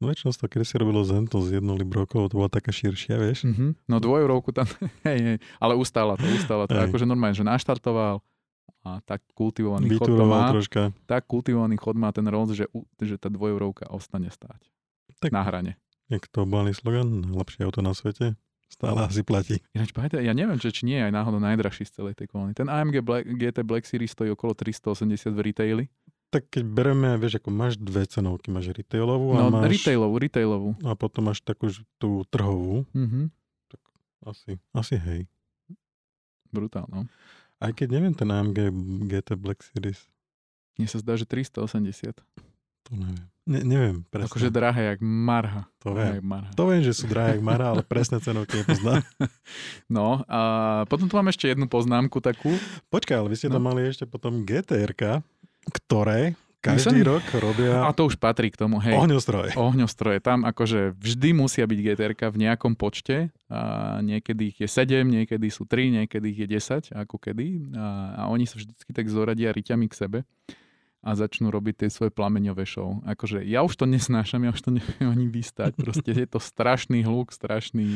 No väčšinou to kedy si robilo Zento z jednou librokou, to bola taká širšia, vieš. Mm-hmm. No dvojeurovku tam, hej, hej, ale ustála to, ustála to. Hej. Akože normálne, že naštartoval a tak kultivovaný chod to má. Troška. Tak kultivovaný chod má ten roz, že, že tá dvojeurovka ostane stáť. Tak, na hrane. Je to obálny slogan, najlepšie auto na svete. Stále asi platí. Ináč, ja neviem, či, či nie je aj náhodou najdrahší z celej tej kolóny. Ten AMG Black, GT Black Series stojí okolo 380 v retaili tak keď bereme, vieš, ako máš dve cenovky, máš retailovú a no, máš... retailovú, retailovú. A potom máš takú tú trhovú. Mm-hmm. Tak asi, asi hej. Brutál, no. Aj keď neviem ten AMG GT Black Series. Mne sa zdá, že 380. To neviem. Ne, neviem, presne. Akože drahé, jak marha. To viem. Marha. To viem, že sú drahé, jak marha, ale presné cenovky nepoznám. no a potom tu mám ešte jednu poznámku takú. Počkaj, ale vy ste no. tam mali ešte potom GTR ktoré každý Myslím, rok robia... A to už patrí k tomu, hej. Ohňostroje. Ohňostroje. Tam akože vždy musia byť gtr v nejakom počte. A niekedy ich je 7, niekedy sú 3, niekedy ich je 10, ako kedy. A, a oni sa vždycky tak zoradia ryťami k sebe a začnú robiť tie svoje plameňové show. Akože ja už to nesnášam, ja už to neviem ani vystať. Proste je to strašný hluk, strašný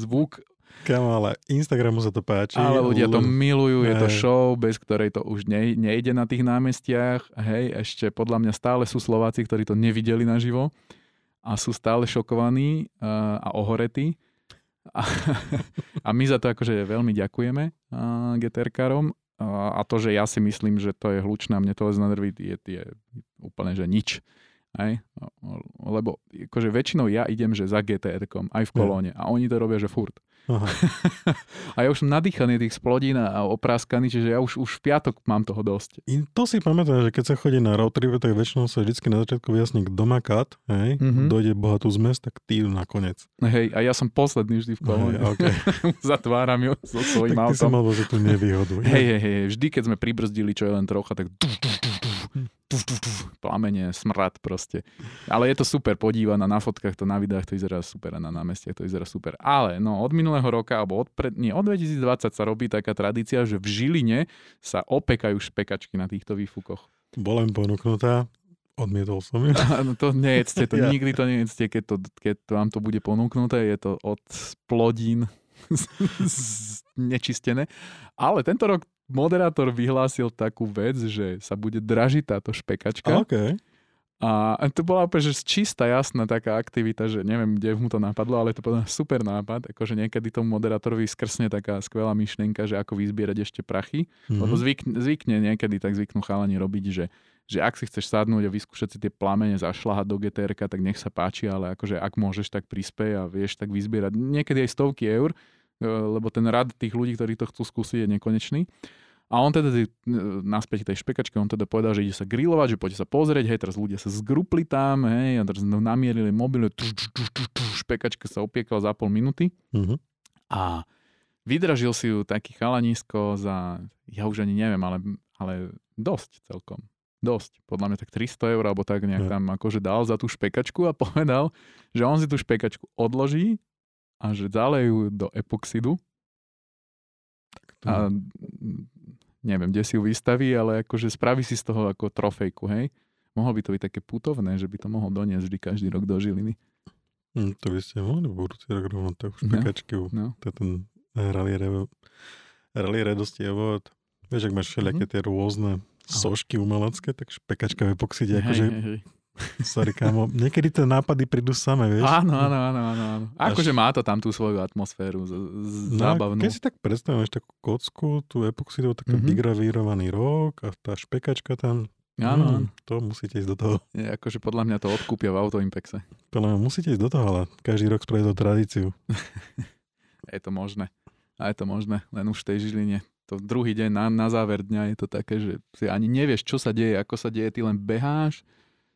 zvuk Kamo, ale Instagramu sa to páči. Ale ľudia to milujú, je to show, bez ktorej to už ne, nejde na tých námestiach. Hej, ešte podľa mňa stále sú Slováci, ktorí to nevideli naživo a sú stále šokovaní uh, a ohoretí. A, a my za to akože veľmi ďakujeme uh, GTR-károm. A, a to, že ja si myslím, že to je hlučné a mne to na nervy, je, je úplne, že nič. Hej? Lebo akože väčšinou ja idem, že za GTR-kom, aj v kolóne. A oni to robia, že furt. Aha. a ja už som nadýchaný tých splodín a opráskaný, čiže ja už, už v piatok mám toho dosť. I to si pamätám, že keď sa chodí na road trip, tak väčšinou sa vždy na začiatku vyjasní, kto má kat, hej, mm-hmm. dojde bohatú zmes, tak ty nakoniec. Hej, a ja som posledný vždy v kolóne. Hej, okay. Zatváram ju so svojím tak autom. ty som mal tú nevýhodu. Hej, hej, hej, vždy keď sme pribrzdili, čo je len trocha, tak plamene, smrad proste. Ale je to super podívať na fotkách, to na videách to vyzerá super a na námestiach to vyzerá super. Ale no od minulého roka, alebo od, pred, nie, od 2020 sa robí taká tradícia, že v Žiline sa opekajú špekačky na týchto výfukoch. Bola im ponúknutá, odmietol som ju. No to nejedzte, to ja. nikdy to nejedzte, keď, to, keď to vám to bude ponúknuté, je to od plodín nečistené. Ale tento rok moderátor vyhlásil takú vec, že sa bude dražiť táto špekačka. Okay. A to bola úplne že čistá, jasná taká aktivita, že neviem, kde mu to napadlo, ale to bol super nápad, akože niekedy tomu moderátorovi skrsne taká skvelá myšlienka, že ako vyzbierať ešte prachy, mm-hmm. lebo zvykne, zvykne niekedy tak zvyknú chalani robiť, že že ak si chceš sadnúť a vyskúšať si tie plamene zašľahať do gtr tak nech sa páči, ale akože ak môžeš, tak prispej a vieš tak vyzbierať niekedy aj stovky eur, lebo ten rad tých ľudí, ktorí to chcú skúsiť, je nekonečný. A on teda e, naspäť tej špekačke, on teda povedal, že ide sa grilovať, že poďte sa pozrieť, hej, teraz ľudia sa zgrupli tam, hej, a teraz namierili mobil, špekačka sa opiekala za pol minúty. Mhm. A vydražil si ju taký chalanisko za, ja už ani neviem, ale, ale dosť celkom dosť, podľa mňa tak 300 eur alebo tak nejak tam akože dal za tú špekačku a povedal, že on si tú špekačku odloží a že zalejú do epoxidu a neviem, kde si ju vystaví, ale akože spraví si z toho ako trofejku, hej. Mohlo by to byť také putovné, že by to mohol doniesť vždy každý rok do Žiliny. Hm, to by ste mohli budúci rok rovnať takú špekačku. No, no. To je ten rally, rally radosti a Vieš, ak máš všelijaké mhm. tie rôzne sošky umelecké, tak špekačka v epoxide, akože... Hej, hej. Sorry, kámo. Niekedy tie nápady prídu same, vieš? Áno, áno, áno, áno. áno. Akože má to tam tú svoju atmosféru z, z, no, zábavnú. Keď si tak predstavuješ takú kocku, tú epoxidovú, taký mm-hmm. vygravírovaný rok a tá špekačka tam, Áno, mm, to musíte ísť do toho. Je, akože podľa mňa to odkúpia v Autoimpexe. Podľa mňa musíte ísť do toho, ale každý rok spraviť tú tradíciu. je to možné. A je to možné, len už v tej Žiline to druhý deň na, na záver dňa je to také, že si ani nevieš, čo sa deje, ako sa deje, ty len beháš,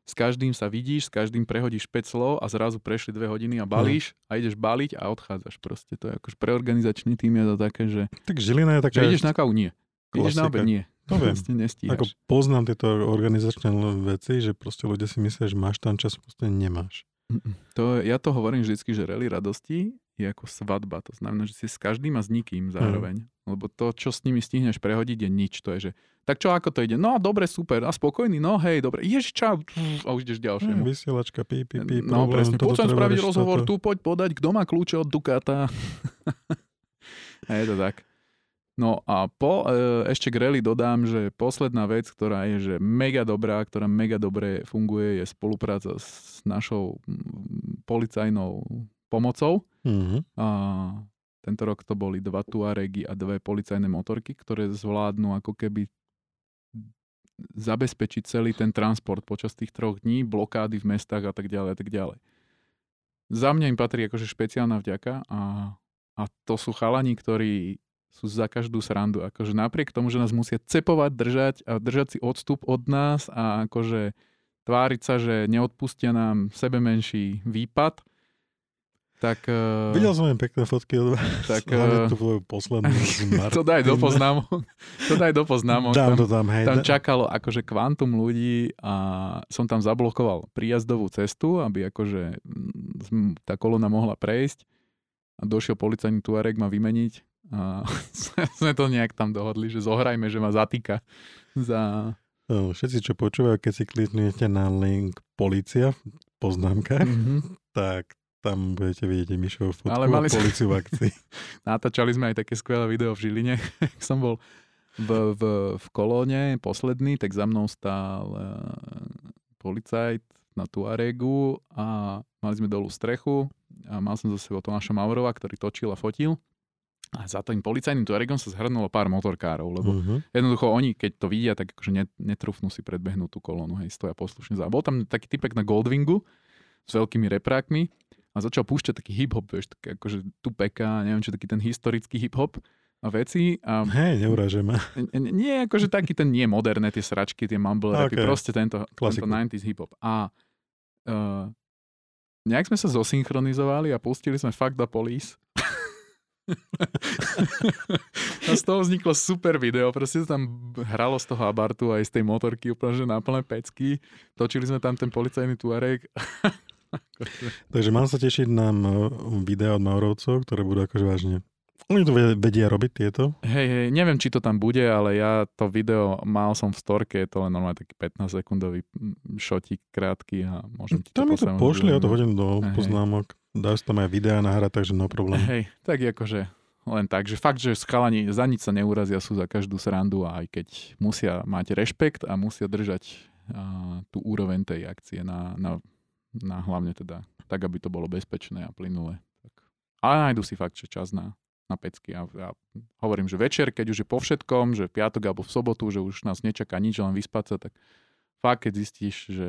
s každým sa vidíš, s každým prehodíš 5 slov a zrazu prešli dve hodiny a balíš no. a ideš baliť a odchádzaš proste. To je akože preorganizačný tým je to také, že... Tak Žilina je taká... Že ideš na kávu? Nie. Ideš na obed? Nie. To viem. Ako poznám tieto organizačné veci, že proste ľudia si myslia, že máš tam čas, proste nemáš. To, ja to hovorím vždycky, že rally radosti je ako svadba. To znamená, že si s každým a s nikým zároveň. Mm. Lebo to, čo s nimi stihneš prehodiť, je nič. To je, že tak čo, ako to ide? No, dobre, super. A spokojný? No, hej, dobre. Jež, čau. A už ideš ďalšiemu. Mm, vysielačka, pí, pí, pí. No, presne. Poď som spraviť rozhovor, toto. tu poď podať, kto má kľúče od Dukata. a je to tak. No a po, e, ešte k rally dodám, že posledná vec, ktorá je že mega dobrá, ktorá mega dobre funguje, je spolupráca s našou policajnou pomocou. Mm-hmm. A tento rok to boli dva Tuaregy a dve policajné motorky, ktoré zvládnu ako keby zabezpečiť celý ten transport počas tých troch dní, blokády v mestách a tak ďalej a tak ďalej. Za mňa im patrí akože špeciálna vďaka a, a to sú chalani, ktorí sú za každú srandu. Akože napriek tomu, že nás musia cepovať, držať a držať si odstup od nás a akože tváriť sa, že neodpustia nám sebe menší výpad, tak... Uh, Videl som aj pekné fotky od vás. Tak, uh, to bolo posledné. to daj do poznámok. To daj do poznámok. Dám to tam, hej. Tam čakalo akože kvantum ľudí a som tam zablokoval príjazdovú cestu, aby akože tá kolona mohla prejsť. A došiel policajný Tuareg ma vymeniť a sme to nejak tam dohodli, že zohrajme, že ma zatýka za... No, všetci, čo počúvajú, keď si kliknete na link policia v poznámkach, mm-hmm. tak tam budete vidieť Mišovú fotku Ale mali a policiu v akcii. Natáčali sme aj také skvelé video v Žiline. som bol v, v, v kolóne posledný, tak za mnou stál uh, policajt na Tuaregu a mali sme dolu strechu a mal som za sebou Tomáša Maurova, ktorý točil a fotil. A za tým policajným Tuaregom sa zhrnulo pár motorkárov, lebo uh-huh. jednoducho oni, keď to vidia, tak akože netrúfnú si predbehnúť tú kolónu, hej, stoja poslušne za. Bol tam taký typek na Goldwingu s veľkými reprákmi a začal púšťať taký hip-hop, vieš, také akože tupeka, neviem čo, taký ten historický hip-hop a veci. A... Hej, neuráže ma. Nie, akože taký ten nie moderné, tie sračky, tie mumble rapy, okay. proste tento, tento 90s hip-hop. A uh, nejak sme sa zosynchronizovali a pustili sme Fuck the Police. a z toho vzniklo super video, proste tam hralo z toho abartu aj z tej motorky úplne, že na plné pecky. Točili sme tam ten policajný tuarek Takže mám sa tešiť na videa od Maurovcov, ktoré budú akože vážne oni to vedia robiť tieto? Hej, hej, neviem, či to tam bude, ale ja to video mal som v storke, je to len normálne taký 15 sekundový šotík krátky a môžem ti to Tam mi to pošli, ja to hodím do hej, poznámok. Dáš tam aj videa nahrať, takže no problém. Hej, tak akože len tak, že fakt, že schalani za nič sa neurazia, sú za každú srandu a aj keď musia mať rešpekt a musia držať a, tú úroveň tej akcie na, na na hlavne teda tak, aby to bolo bezpečné a plynulé. Tak. Ale nájdu si fakt, že čas na, na pecky. A ja hovorím, že večer, keď už je po všetkom, že v piatok alebo v sobotu, že už nás nečaká nič, len vyspať sa, tak fakt, keď zistíš, že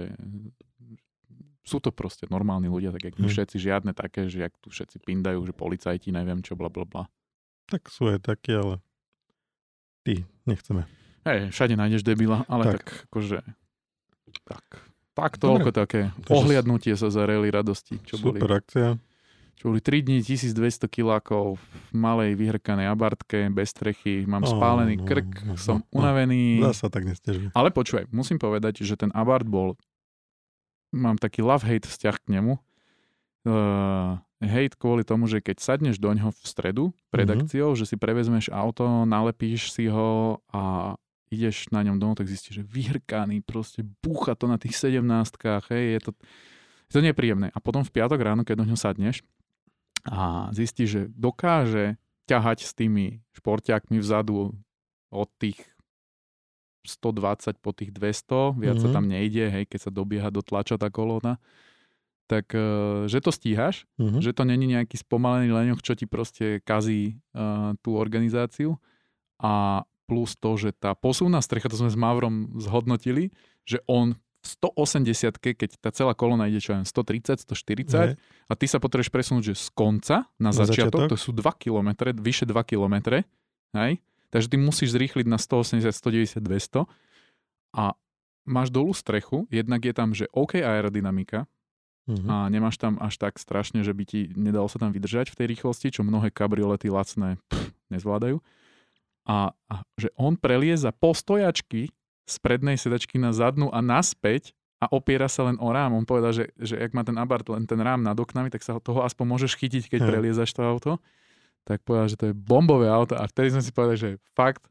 sú to proste normálni ľudia, tak jak my Hej. všetci, žiadne také, že jak tu všetci pindajú, že policajti, neviem čo, bla bla bla. Tak sú aj takí, ale ty nechceme. Hej, všade nájdeš debila, ale Tak. tak akože, tak. Tak Dobre. toľko také Takže- ohliadnutie sa za rally radosti, čo boli, Super akcia. čo boli 3 dní, 1200 kilákov v malej vyhrkanej abartke, bez strechy, mám Ó, spálený no, krk, no, som no. unavený. Zasa tak nestežuj. Ale počúvaj, musím povedať, že ten Abarth bol, mám taký love-hate vzťah k nemu. Uh, hate kvôli tomu, že keď sadneš do ňoho v stredu pred Mhm. akciou, že si prevezmeš auto, nalepíš si ho a ideš na ňom domov, tak zistíš, že vyhrkaný, proste búcha to na tých sedemnáctkách, hej, je to, je to nepríjemné. A potom v piatok ráno, keď do ňoho sadneš a zistíš, že dokáže ťahať s tými športiakmi vzadu od tých 120 po tých 200, viac sa Mhm. tam nejde, hej, keď sa dobieha do tlača tá kolóna, tak eh, že to stíhaš, Mhm. že to není nejaký spomalený leňoch, čo ti proste kazí uh, tú organizáciu a plus to, že tá posuvná strecha, to sme s Mavrom zhodnotili, že on v 180 keď tá celá kolóna ide čo len 130, 140 Hej. a ty sa potrebuješ presunúť, že z konca na, Na začiatok, začiatok. to sú 2 km, vyše 2 km, hej? takže ty musíš zrýchliť na 180, 190, 200 a máš dolu strechu, jednak je tam, že OK aerodynamika, Mhm. a nemáš tam až tak strašne, že by ti nedalo sa tam vydržať v tej rýchlosti, čo mnohé kabriolety lacné pff, nezvládajú. A, a že on prelieza postojačky z prednej sedačky na zadnú a naspäť a opiera sa len o rám. On povedal, že, že ak má ten Abarth len ten rám nad oknami, tak sa ho- toho aspoň môžeš chytiť, keď preliezaš to auto. Tak povedal, že to je bombové auto a vtedy sme si povedali, že fakt,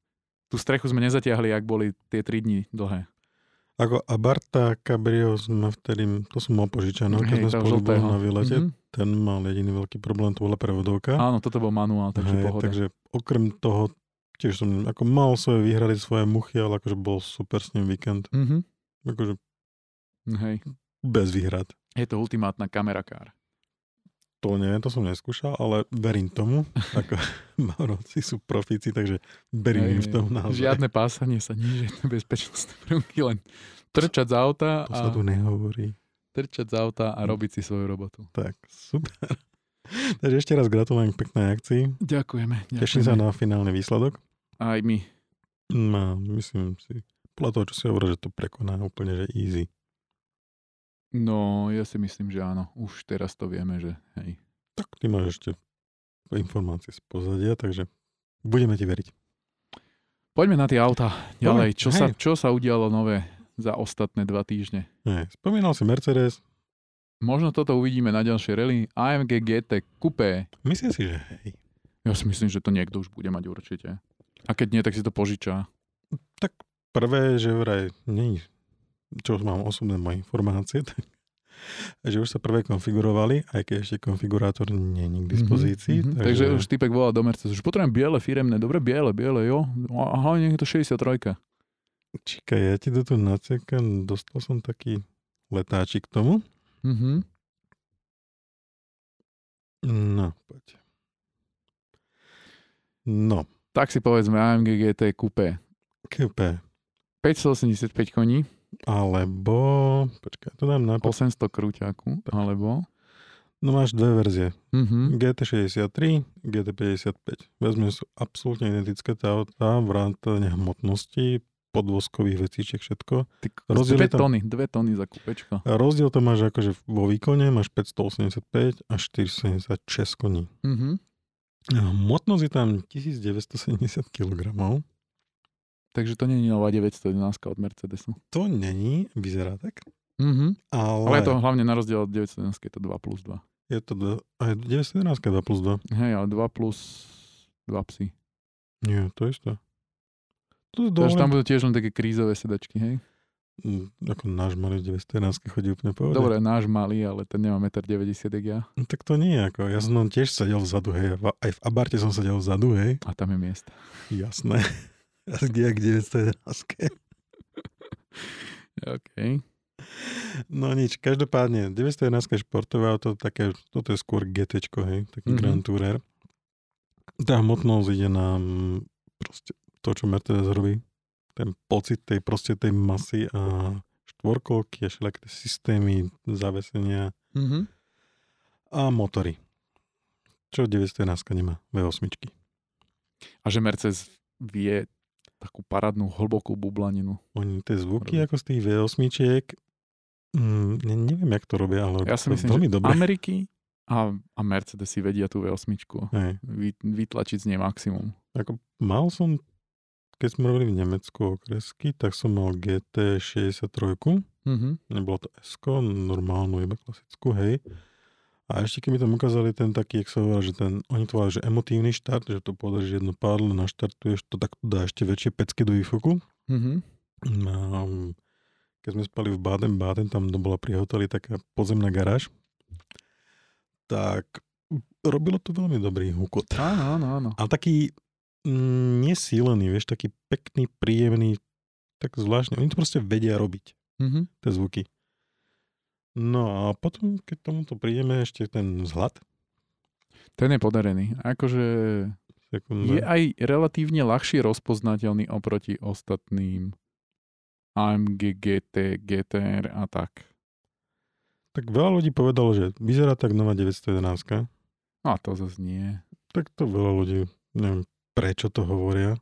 tú strechu sme nezatiahli, ak boli tie 3 dní dlhé. Ako Abarta Cabrio sme vtedy, to som mal požičané, keď sme spolu boli na výlete, Mhm. ten mal jediný veľký problém, to bola prevodovka. Áno, toto bol manuál, takže Hej, pohoda. takže okrem toho, tiež som ako mal svoje výhrady, svoje muchy, ale akože bol super s ním víkend. Mhm. Akože Hej. bez výhrad. Je to ultimátna kamera kár. To neviem, to som neskúšal, ale verím tomu. Ako Maurovci sú profíci, takže verím im v tom naozaj. Žiadne pásanie sa, nie žiadne bezpečnostné prvky, len trčať z auta To sa a tu nehovorí. trčať z auta a robiť si svoju robotu. Tak, super. takže ešte raz gratulujem k peknej akcii. Ďakujeme. ďakujeme. Teším sa na finálny výsledok. Aj my. No, myslím si, podľa toho, čo si hovoril, že to prekoná úplne, že easy. No, ja si myslím, že áno. Už teraz to vieme, že hej. Tak ty máš ešte informácie z pozadia, takže budeme ti veriť. Poďme na tie auta ďalej. Poďme, Čo sa, hej. čo sa udialo nové za ostatné dva týždne? Nie, spomínal si Mercedes, Možno toto uvidíme na ďalšej rally. AMG GT Coupé. myslím si, že hej. Ja si myslím, že to niekto už bude mať určite. A keď nie, tak si to požičá. Tak prvé, že vraj nie, čo už mám osobné moje informácie, tak, že už sa prvé konfigurovali, aj keď ešte konfigurátor nie je k dispozícii. Mhm, mhm. Takže už typek volá do Mercedes, že potrebujem biele firemné, dobre, biele, biele, jo. Aha, nech je to 63. Čakaj, ja ti to tu nacekam, dostal som taký letáčik k tomu. Mhm. No, poď. No, Tak si povedzme AMG GT Coupé. KP. 585 koní, Alebo, počkaj, to dám na... 800 krúťaku, alebo... No máš dve verzie. Mhm. GT63, GT55. Vezme sú absolútne identické tá autá, vrátane hmotnosti, podvozkových vecíčiek, všetko. Ty, Rozdiel dve tam- tony, dve tony za kúpečko. Rozdiel to máš akože vo výkone, máš 585 a 476 koní. Mhm. Hmotnosť je tam 1970 kg. Takže to je nová 911 od Mercedesu. To není, vyzerá tak, Mhm. ale, Ale je to hlavne na rozdiel od 911, je to 2 plus 2. je to do, aj 911 2 plus 2. Hej, ale 2 plus 2 psy. Nie, to je to. Je Takže tam budú tiež len také krízové sedačky, hej? Mm, Ako náš malý 911 chodí úplne pohode. Dobre, náš malý, ale ten nemá 1,90 m ja. No, tak to nie je ako, ja som tiež sedel vzadu, hej, v- aj v Abarte som sedel vzadu, hej, A tam je miesta. jasné. A kde jak 911. OK. No nič, každopádne, 911 je športové auto, také, toto je skôr GT, hej, taký Mhm. mm-hmm. Grand Tourer. Tá hmotnosť ide na mm, proste to, čo Mercedes robí. Ten pocit tej proste tej masy a štvorkolky a všelijaké systémy zavesenia Mhm. a motory. Čo 911 nemá, V8. A že Mercedes vie takú parádnu hlbokú bublaninu. Oni tie zvuky Robí. ako z tých V8, mm, ne, neviem, jak to robia, ale Ja si myslím, veľmi dobre. Ameriky a, a Mercedes si vedia tú V8 Hej. vy, vytlačiť z nej maximum. Ako mal som, keď sme robili v Nemecku okresky, tak som mal GT63, Mhm. nebolo to s normálnu, iba klasickú, hej. A ešte keď mi tam ukázali ten taký, jak sa hovorí, že ten, oni to že emotívny štart, že to podrží jedno pádlo, naštartuješ to, tak to dá ešte väčšie pecky do výfuku. Mhm. A keď sme spali v Baden-Baden, tam to bola pri hoteli taká podzemná garáž, tak robilo to veľmi dobrý hukot. Áno, áno, áno. Ale taký nesílený, vieš, taký pekný, príjemný, tak zvláštne. Oni to proste vedia robiť, Mhm. tie zvuky. No a potom, keď tomuto prídeme, ešte ten vzhľad. Ten je podarený. Akože Sekunda. je aj relatívne ľahšie rozpoznateľný oproti ostatným AMG, GT, GTR a tak. Tak veľa ľudí povedalo, že vyzerá tak nová 911. A to zase nie. Tak to veľa ľudí, neviem prečo to hovoria.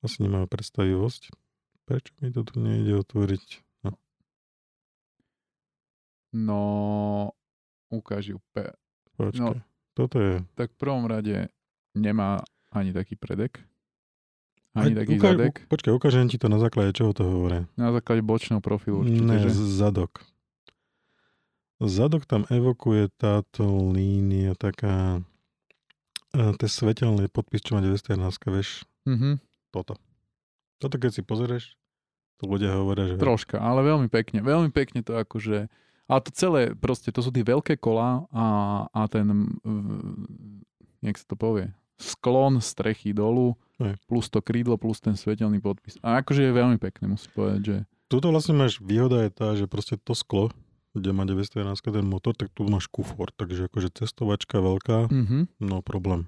Asi nemajú predstavivosť. Prečo mi to tu nejde otvoriť? No. No, ukáž ju. Pe- Počkaj. No. Toto je... tak v prvom rade nemá ani taký predek, ani Aj, taký ukáž- zadek. u- Počkaj, ukážem ti to na základe čoho to hovoria. Na základe bočného profilu určite, Ne, že? zadok. Zadok tam evokuje táto línia taká e, tie svetelné podpis, čo má 911, vieš, Mhm, toto. Toto keď si pozrieš, to ľudia hovoria, že... troška, ale veľmi pekne. Veľmi pekne to akože... Ale to celé, proste, to sú tie veľké kolá a, a ten, jak sa to povie, sklon strechy dolu, Hej. plus to krídlo, plus ten svetelný podpis. A akože je veľmi pekné, musím povedať, že... Tuto vlastne máš, výhoda je tá, že proste to sklo, kde má 911 ten motor, tak tu máš kufor, takže akože cestovačka veľká, Mhm, no problém.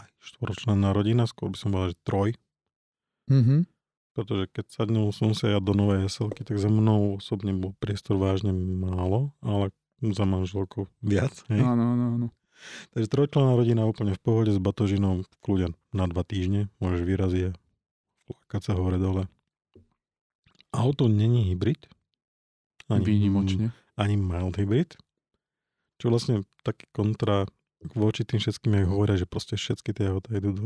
Aj štvoročlená rodina, skôr by som povedal, že troj, mhm. pretože keď sadnul som sa ja do novej SLky, tak za mnou osobne bol priestor vážne málo, ale za manželkou viac. Hej. Áno, áno, áno. Takže trojčlená rodina úplne v pohode s batožinou, kľudia na dva týždne, môžeš vyraziť a sa hore dole. Auto není hybrid. Výnimočne. Ani mild hybrid. Čo vlastne taký kontra voči tým všetkým, jak hovoria, že proste všetky tie auta idú do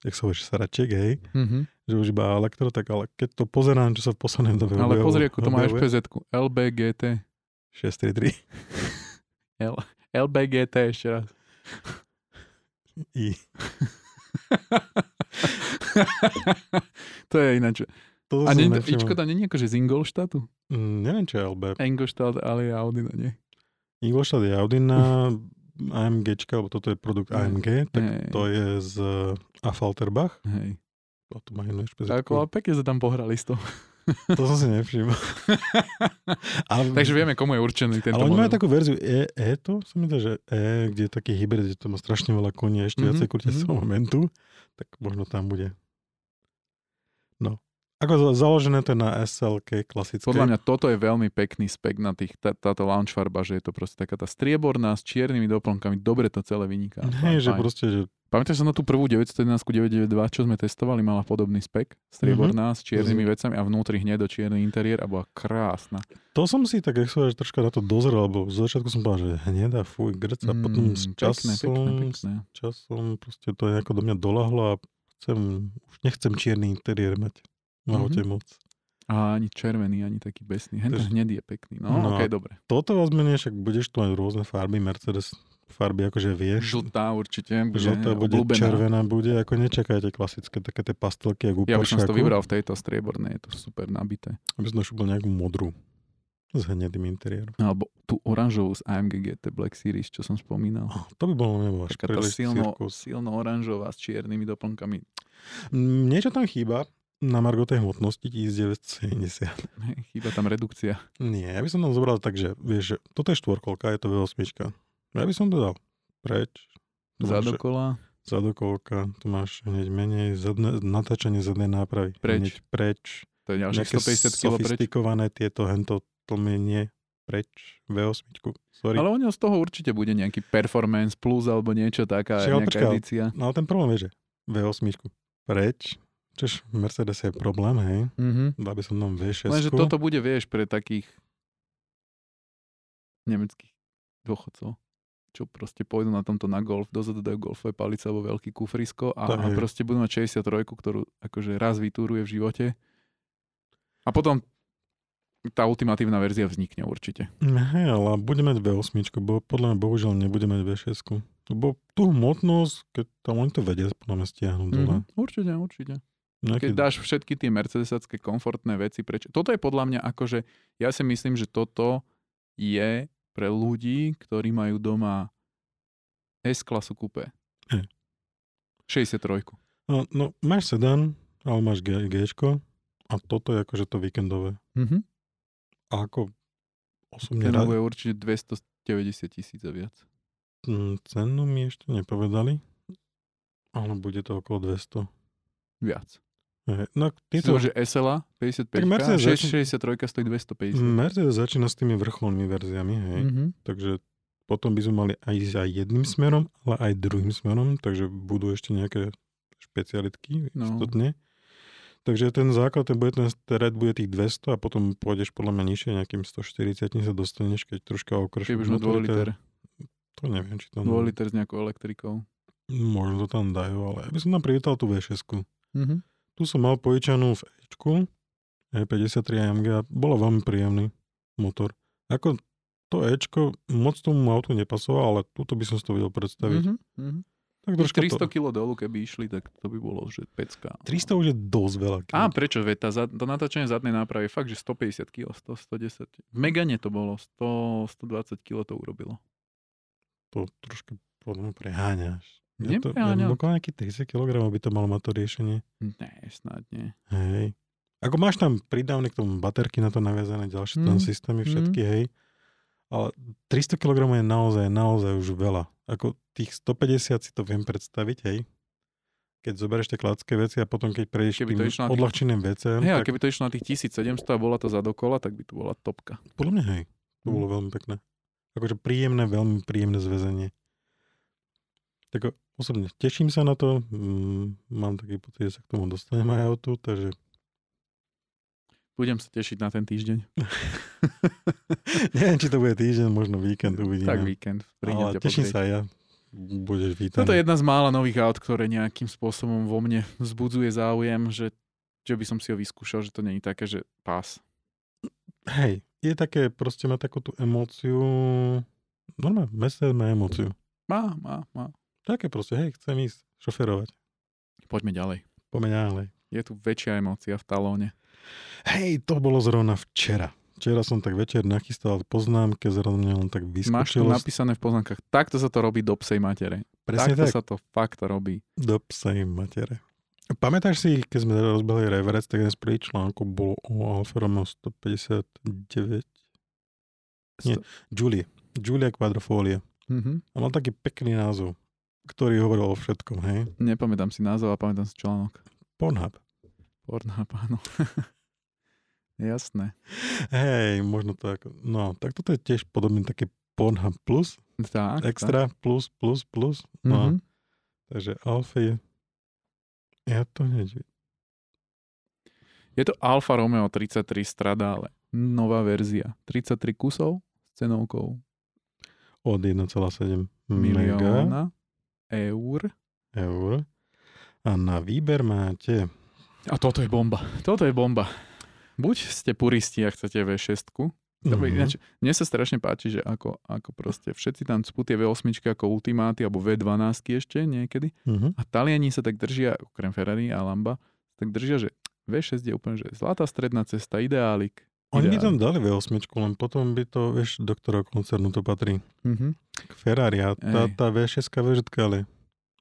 jak sa hovoríš, sraček, hej, Mhm. že už iba elektro, tak ale keď to pozerám, čo sa v poslednej dobe Ale objavilo- pozri, ako to má FPZ-ku. LBGT. 633 LBGT ešte raz. i. to je ináč. Toto A nie, to. Ičko tam nie je akože z Ingolštátu? Mm, neviem, čo je LB. Ingolštát, ale je Audi, no nie. Ingolstadt je Audina, AMGčka, lebo toto je produkt Hej. AMG, tak Hej. to je z Affalterbach. Hej. A to má inú Ako, pekne sa tam pohrali s tou. To som si nevšimol. ale, Takže vieme, komu je určený tento ale oni majú takú verziu E, e to, sa mi zdá, že E, kde je taký hybrid, kde to má strašne veľa koní a ešte Mhm, viacej kurťacieho mhm. momentu, tak možno tam bude. Ako za- založené to je na SLK klasické. Podľa mňa toto je veľmi pekný spek na tých, tá, táto launch farba, že je to proste taká tá strieborná s čiernymi doplnkami. Dobre to celé vyniká. Hej, že proste, že Pamätáš sa na tú prvú 911 992, čo sme testovali, mala podobný spek, strieborná s čiernymi vecami a vnútri hnedo čierny interiér a bola krásna. to som si tak, jak že troška na to dozrel, lebo z začiatku som povedal, že hnedá, fuj, grc a potom s Mm, pekné, časom, pekné, pekné. s časom proste to nejako do mňa dolahlo a chcem, už nechcem čierny interiér mať. V aute moc. A ani červený, ani taký besný. Hen Takže- hnedý je pekný. No, No. okej, dobre. Toto vás menej, však budeš tu mať rôzne farby, Mercedes farby akože vieš. Žltá určite. Bude Žltá bude, obľúbená. červená bude, ako nečakajte klasické, také tie pastelky, ako Ja by som to vybral v tejto striebornej, je to super nabité. Aby som našubil nejakú modrú s hnedým interiérom. Alebo tú oranžovú z AMG GT Black Series, čo som spomínal. Oh, to by bolo nebo až Taká silno, cirkus. silno oranžová s čiernymi doplnkami. Niečo tam chýba na margo tej hmotnosti 1970. Hej, Chýba tam redukcia. Nie, ja by som tam zobral tak, že vieš, že toto je štvorkolka, je to V8. Ja by som to dal preč. Zadokola. Zadokolka, tu máš hneď menej, zadné, natáčanie zadnej nápravy. Preč. Hneď preč. To je ďalších Nejaké 150 kg preč. tieto hento tlmenie preč V8. Sorry. Ale neho z toho určite bude nejaký performance plus alebo niečo taká, Čiže, nejaká ale- edícia. No ale ten problém je, že V8 preč, čož Mercedes je problém, hej. Mhm. Dal by som tam V6. Lenže toto bude, vieš, pre takých nemeckých dôchodcov, čo proste pôjdu na tomto na golf, dozadu dajú golfové palice alebo veľký kufrisko a, a proste budú mať 63, ktorú akože raz vytúruje v živote. A potom tá ultimatívna verzia vznikne určite. Hej, ale bude mať V8, bo podľa mňa bohužiaľ nebude mať V6. Lebo tú hmotnosť, keď tam oni to vedia, podľa mňa stiahnuť dole. Mhm. Určite, určite. Nejaký, Keď dáš všetky tie mercedesacké komfortné veci preč. Toto je podľa mňa akože, ja si myslím, že toto je pre ľudí, ktorí majú doma S-klasu kupé. Hej. 63. no, no, máš sedan, ale máš G, Gčko a toto je akože to víkendové. Mhm. A ako osobne rád, bude určite 290 tisíc a viac. mm, cenu mi ešte nepovedali, ale bude to okolo 200. Viac. No, Tieto... tieto, že SLA 55, Tak Mercedes Mm. 663 stojí 250. Mercedes začína s tými vrcholnými verziami, hej. Mhm. Takže potom by sme mali aj aj jedným smerom, ale aj druhým smerom, takže budú ešte nejaké špecialitky, No. istotne. Takže ten základ, ten, bude, ten red bude tých 200 a potom pôjdeš podľa mňa nižšie, nejakým 140 sa dostaneš, keď troška okršíš. Keď už 2 liter. To neviem, či tam... 2 liter s nejakou elektrikou. Možno to tam dajú, ale ja by som tam privítal tú V6. Mhm. Tu som mal pojičanú v Ečku, E53 AMG a bolo veľmi príjemný motor. Ako to Ečko moc tomu autu nepasoval, ale túto by som si to vedel predstaviť. Mhm. Mhm. Tak Tých troška 300 to... kg dolu, keby išli, tak to by bolo, že pecka. 300 už je dosť veľa. keď- Á, prečo? Veď tá, za- to natáčanie zadnej nápravy je fakt, že 150 kg, 100, 110. V Megane to bolo, 100, 120 kg to urobilo. To troška podľa mňa preháňaš. Ja to, ja Nepreháňam. okolo nejakých 30 kg by to malo mať to riešenie. Ne, snad nie. Hej. Ako máš tam pridávne k tomu baterky na to naviazané, ďalšie tam Mm, systémy všetky, hej. Ale 300 kg je naozaj, naozaj už veľa. Ako tých 150 si to viem predstaviť, hej. Keď zoberieš tie kladské veci a potom keď prejdeš Keby tým to na tých- odľahčeným veciam, Hej, a tak keby to išlo na tých 1700 a bola to za dokola, tak by to bola topka. podľa mňa hej. To Mm. bolo veľmi pekné. Akože príjemné, veľmi príjemné zväzenie. Tak osobne teším sa na to. Mm, mám taký pocit, že sa k tomu dostanem aj autu, takže Budem sa tešiť na ten týždeň. neviem, či to bude týždeň, možno víkend uvidíme. Tak víkend. Ale teším sa aj ja. Budeš vítaný. Toto je jedna z mála nových aut, ktoré nejakým spôsobom vo mne vzbudzuje záujem, že, že by som si ho vyskúšal, že to není také, že pás. Hej, je také, proste má takú tú emóciu, normálne, Mercedes má emóciu. Má, má, má. Také proste, hej, chcem ísť šoferovať. Poďme ďalej. Poďme ďalej. Je tu väčšia emócia v talóne. Hej, to bolo zrovna včera. Včera som tak večer nachystal poznámke, zrovna mňa len tak Máš tu vyskočilo. napísané v poznámkach, takto sa to robí do psej matere. Presne takto tak, sa to fakt robí. do psej matere. Pamätáš si, keď sme rozbehli reverec, tak jeden z prvých článkov bol o Alfa Romeo 159. Nie. Julie. Julia Quadrofolia. Mhm. A mal taký pekný názov, ktorý hovoril o všetkom, hej. Nepamätám si názov a pamätám si článok. Pornhub. Pornhub, áno. Jasné. Hej, možno to ako... No, tak toto je tiež podobný taký Pornhub plus, Tak, extra, plus, plus, plus. Tak. No, Mhm. takže Alfa je... Ja to hneď... Je to Alfa Romeo 33 Stradale. Nová verzia. 33 kusov s cenovkou Od 1,7 mega milióna eur. eur. A na výber máte... A toto je bomba. Toto je bomba. Buď ste puristi a chcete V6. Dobre, Mhm. ináč, mne sa strašne páči, že ako, ako proste všetci tam cpú tie V8 ako ultimáty alebo V12 ešte niekedy. Mhm. A Taliani sa tak držia, okrem Ferrari a Lamba, tak držia, že V6 je úplne že zlatá stredná cesta, ideálik. Oni by tam dali V8, len potom by to, vieš, do ktorého koncernu to patrí. Mhm. K Ferrari a tá, Ej. tá V6 VŽ, ale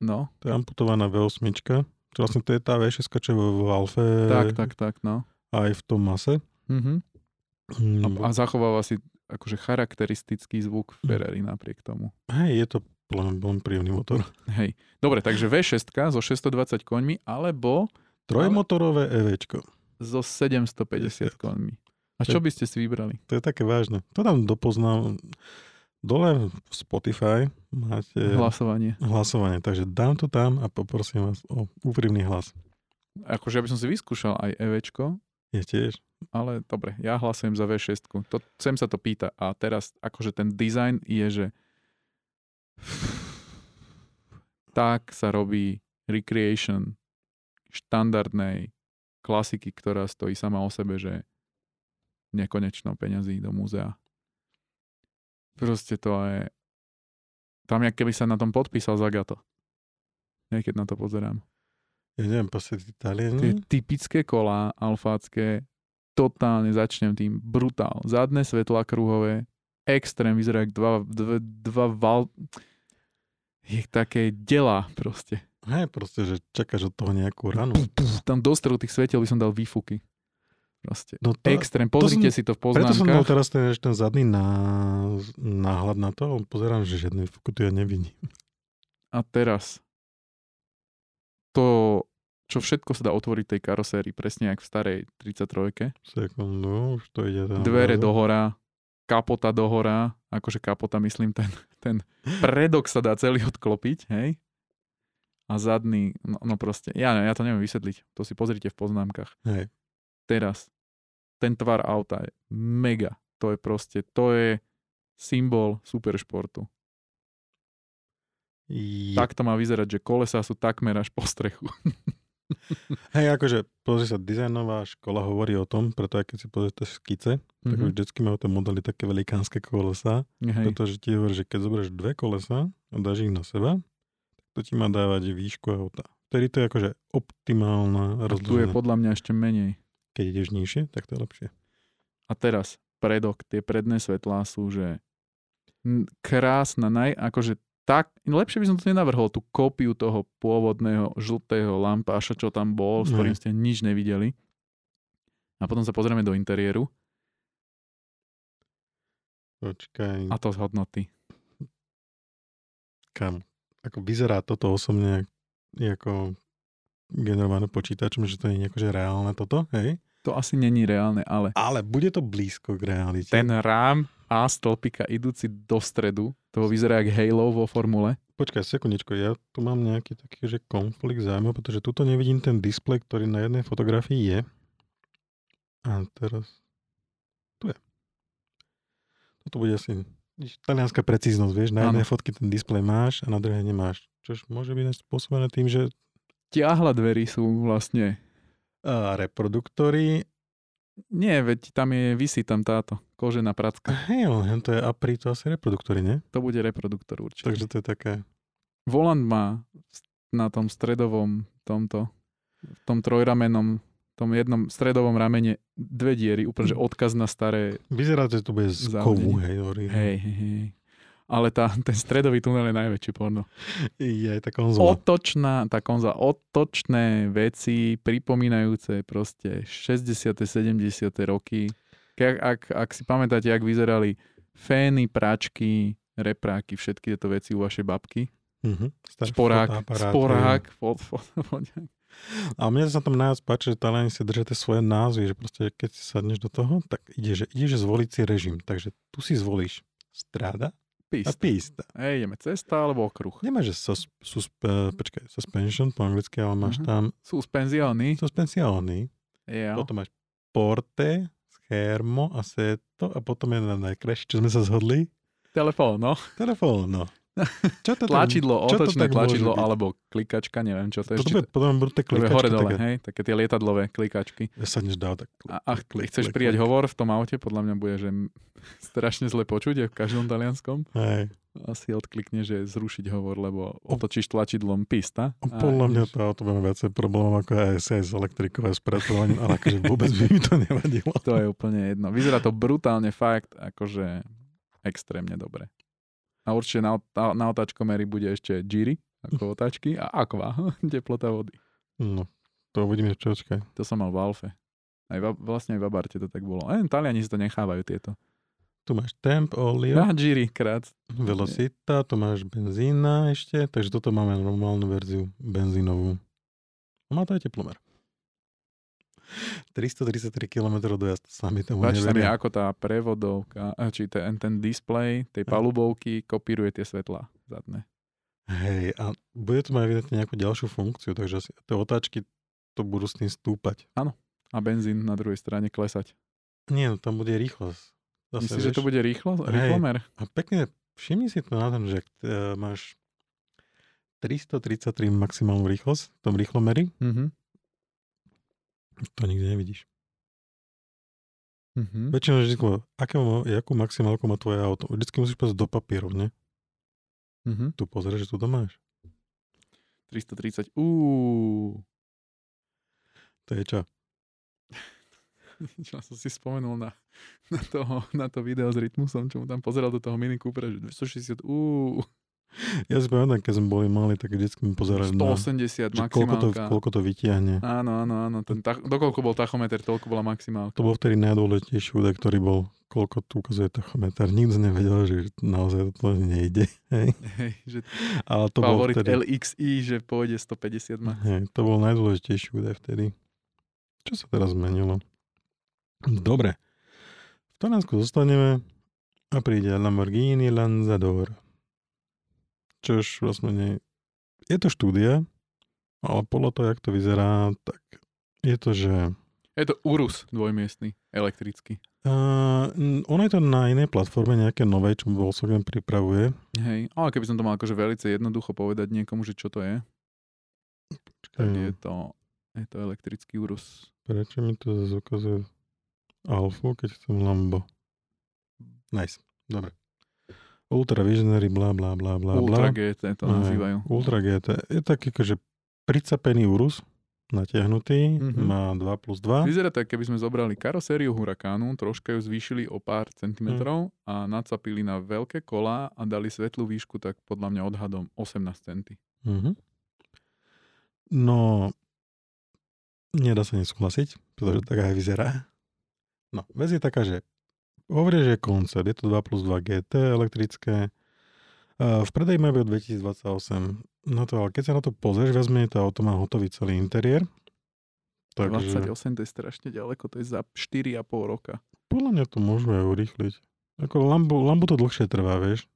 No, to je amputovaná V8. Čo vlastne to je tá V6, čo je v Alfe tak, tak, tak, no. aj v tom mase. Mhm. Mm, A, a zachováva si akože charakteristický zvuk Hm. Ferrari napriek tomu. Hej, je to len príjemný motor. Hej. Dobre, takže V6 so 620 koňmi, alebo Trojmotorové EVčko. so 750 konmi. A čo by ste si vybrali? To je také vážne. To tam dopoznám. Dole v Spotify máte Hlasovanie. hlasovanie, takže dám to tam a poprosím vás o úprimný hlas. Akože ja by som si vyskúšal aj EVčko, Je tiež? ale dobre, ja hlasujem za V6. To, sem sa to pýta. A teraz akože ten design je, že tak sa robí recreation štandardnej klasiky, ktorá stojí sama o sebe, že nekonečno peňazí do múzea. Proste to je... Tam, jak keby sa na tom podpísal Zagato. Nie, keď na to pozerám. Ja neviem, proste tí Tie Taliani. typické kolá alfácké, totálne začnem tým brutál. Zadné svetlá kruhové, extrém, vyzerá jak dva, dva, dva val... Je také dela proste. Hej, proste, že čakáš od toho nejakú ranu. Tam do stredu tých svetiel by som dal výfuky. Proste. No to, Extrém. Pozrite som- si to v preto som poznámkach. teraz ten, ten zadný ná, náhľad na to, pozerám, že žiadny fuku tu ja nevidím. A teraz to, čo všetko sa dá otvoriť tej karosérii, presne jak v starej 33 Sekundu, už to ide tam. Dvere zrazu. dohora, kapota dohora, akože kapota myslím, ten, ten predok sa dá celý odklopiť, hej? A zadný, no, no proste, ja, ja to neviem vysvetliť, to si pozrite v poznámkach. Hej. Teraz, ten tvar auta je mega, to je proste, to je symbol superšportu. Je. Tak to má vyzerať, že kolesa sú takmer až po strechu. Hej, akože, pozri sa, dizajnová škola hovorí o tom, preto aj keď si pozriete skice, tak Mhm. vždycky majú tie modely také velikánske kolesa, Hej. pretože ti hovorí, že keď zoberieš dve kolesa a dáš ich na seba, tak to ti má dávať výšku auta. Vtedy to je akože optimálna A tu je rozloženie. podľa mňa ešte menej. Keď ideš nižšie, tak to je lepšie. A teraz, predok, tie predné svetlá sú, že krásna, naj, akože tak, lepšie by som to nenavrhol, tú kópiu toho pôvodného žltého lampáša, čo tam bol, s ktorým ste nič nevideli. A potom sa pozrieme do interiéru Počkaj, a to z hodnoty. kam? Ako vyzerá toto osobne ako generované počítačom, že to nie je akože reálne toto, hej? To asi není reálne, ale Ale bude to blízko k realite. ten rám a stĺpika idúci do stredu, toho vyzerá jak Halo vo formule. Počkaj, sekundičko, ja tu mám nejaký taký, že konflikt zájmov, pretože tuto nevidím ten displej, ktorý na jednej fotografii je. A teraz... Tu je. Toto bude asi talianská precíznosť, vieš, na jednej fotke ten displej máš a na druhej nemáš. Čož môže byť spôsobené tým, že Tiahla dverí sú vlastne... a, reproduktory, Nie, veď tam je, vysí tam táto kožená pracka. hej, to je APRI, to asi reproduktory, nie? To bude reproduktor určite. Takže to je také... Volant má na tom stredovom tomto, v tom trojramenom, tom jednom stredovom ramene dve diery, úplne že odkaz na staré, Vyzerá, že to bude z kovu, hej, hej, hej, hej. Ale tá, ten stredový tunel je najväčší porno. Je tá konzola. Otočná, tá konza, otočné veci, pripomínajúce proste 60. 70. roky. Ak, ak, ak si pamätáte, jak vyzerali fény, práčky, repráky, všetky tieto veci u vašej babky. Mhm. Starý Sporák, fotoaparát, sporák, fot, fot, fot, A mne sa tam najviac páči, že Taliani si držia tie svoje názvy, že proste keď si sadneš do toho, tak ide, že ideš zvoliť si režim. Takže tu si zvolíš strada a pist. pista. Hej, ideme cesta alebo okruh. Nemáš, že sus, sus, uh, počkaj, suspension po anglicky, ale máš Mhm. tam Suspenzióny. suspensioni, Ja. potom máš porte, schermo a seto a potom je na najkrajšie, čo sme sa zhodli, Telefón, no. Čo to Tlačidlo, čo to otočné môže tlačidlo alebo klikačka, neviem čo to je. Toto Ešte, bude potom budú tie to bude klikačky, hore dole, také, hej, také tie lietadlové klikačky. ja sa než dá, tak A, a klik, chceš klik, prijať klik. hovor v tom aute, podľa mňa bude, že strašne zle počuť je v každom talianskom. Hej. Asi odklikne, že zrušiť hovor, lebo otočíš tlačidlom pista. a Podľa mňa to auto má viacej problémov ako aj s elektrikou a ale akože vôbec by mi to nevadilo. To je úplne jedno. Vyzerá to brutálne fakt, akože extrémne dobre. A určite na, na otáčkomery bude ešte Giri, ako otáčky, a Aqua, teplota vody. No, to uvidíme, čo čakaj. To som mal v Alfe. Aj v, vlastne aj v Abarte to tak bolo. Len Taliani si to nechávajú tieto. Tu máš temp, olio, Na Giri krát. velocita, tu máš benzína ešte, takže toto máme normálnu verziu benzínovú. Má to aj teplomer. 333 km dojazd, sami tomu mi, neveria. ako tá prevodovka, a či ten, ten displej tej palubovky kopíruje tie svetlá zadné. Hej, a bude to mať evidentne nejakú ďalšiu funkciu, takže asi tie otáčky to budú s tým stúpať. A benzín na druhej strane klesať. Nie, no tam bude rýchlosť. Zase, Myslíš, že to vieš, bude rýchlo? Hej. Rýchlomer? A pekne, všimni si to na tom, že uh, máš 333 maximálnu rýchlosť v tom rýchlomeri, Mhm. To nikdy nevidíš. Mhm. Väčšinou vždy, aké akú maximálku má tvoje auto. Vždycky musíš pozrieť do papierov, ne? Mhm. Tu pozrieš, že tu to máš. 330. Uú. To je čo? Čo som si spomenul na, na, toho, na to video s Rytmusom, čo mu tam pozeral do toho Mini Coopera, že 260, uú, Ja si pamätám, keď sme boli mali, tak vždycky mi pozerali na, 180 že koľko to, koľko to vytiahne. Áno, áno, áno. Ten, tach, dokoľko bol tachometer, toľko bola maximálka. To bol vtedy najdôležitejší údaj, ktorý bol, koľko tu ukazuje tachometer. Nikto nevedel, že naozaj to nejde. Hej. Hej, že Ale to bol favorit vtedy, LXI, že pôjde 150 max. hej, to bol najdôležitejší údaj vtedy. Čo sa teraz zmenilo? Dobre. V Taliansku zostaneme a príde Lamborghini Lanzador. Čo už vlastne nie... Je to štúdia, ale podľa toho, jak to vyzerá, tak je to, že Je to Urus dvojmiestný, elektrický. Uh, ono je to na inej platforme, nejaké novej, čo Volkswagen pripravuje. Hej, ale keby som to mal akože veľmi jednoducho povedať niekomu, že čo to je, tak Mm. je to, je to elektrický Urus. Prečo mi to zase ukazuje Alfu, keď chcem Lambo? Nice, dobre. Ultra Visionary, bla bla bla bla Ultra bla. GT to Hej, nazývajú. Ultra GT. Je taký akože pricapený Urus, natiahnutý, Mhm. má 2 plus 2. Vyzerá to, keby sme zobrali karosériu Hurakánu, troška ju zvýšili o pár centimetrov a nacapili na veľké kola a dali svetlú výšku, tak podľa mňa odhadom 18 centy. Mhm. No, nedá sa nesúhlasiť, pretože tak aj vyzerá. No, vec je taká, že hovorí, že je koncept, je to 2 plus 2 GT elektrické, v predaji majú od 2028. No to, ale keď sa na to pozrieš, viac menej to auto má hotový celý interiér. Takže 28 to je strašne ďaleko, to je za 4,5 roka. podľa mňa to môžu aj urýchliť. Ako Lambo, Lambo to dlhšie trvá, vieš.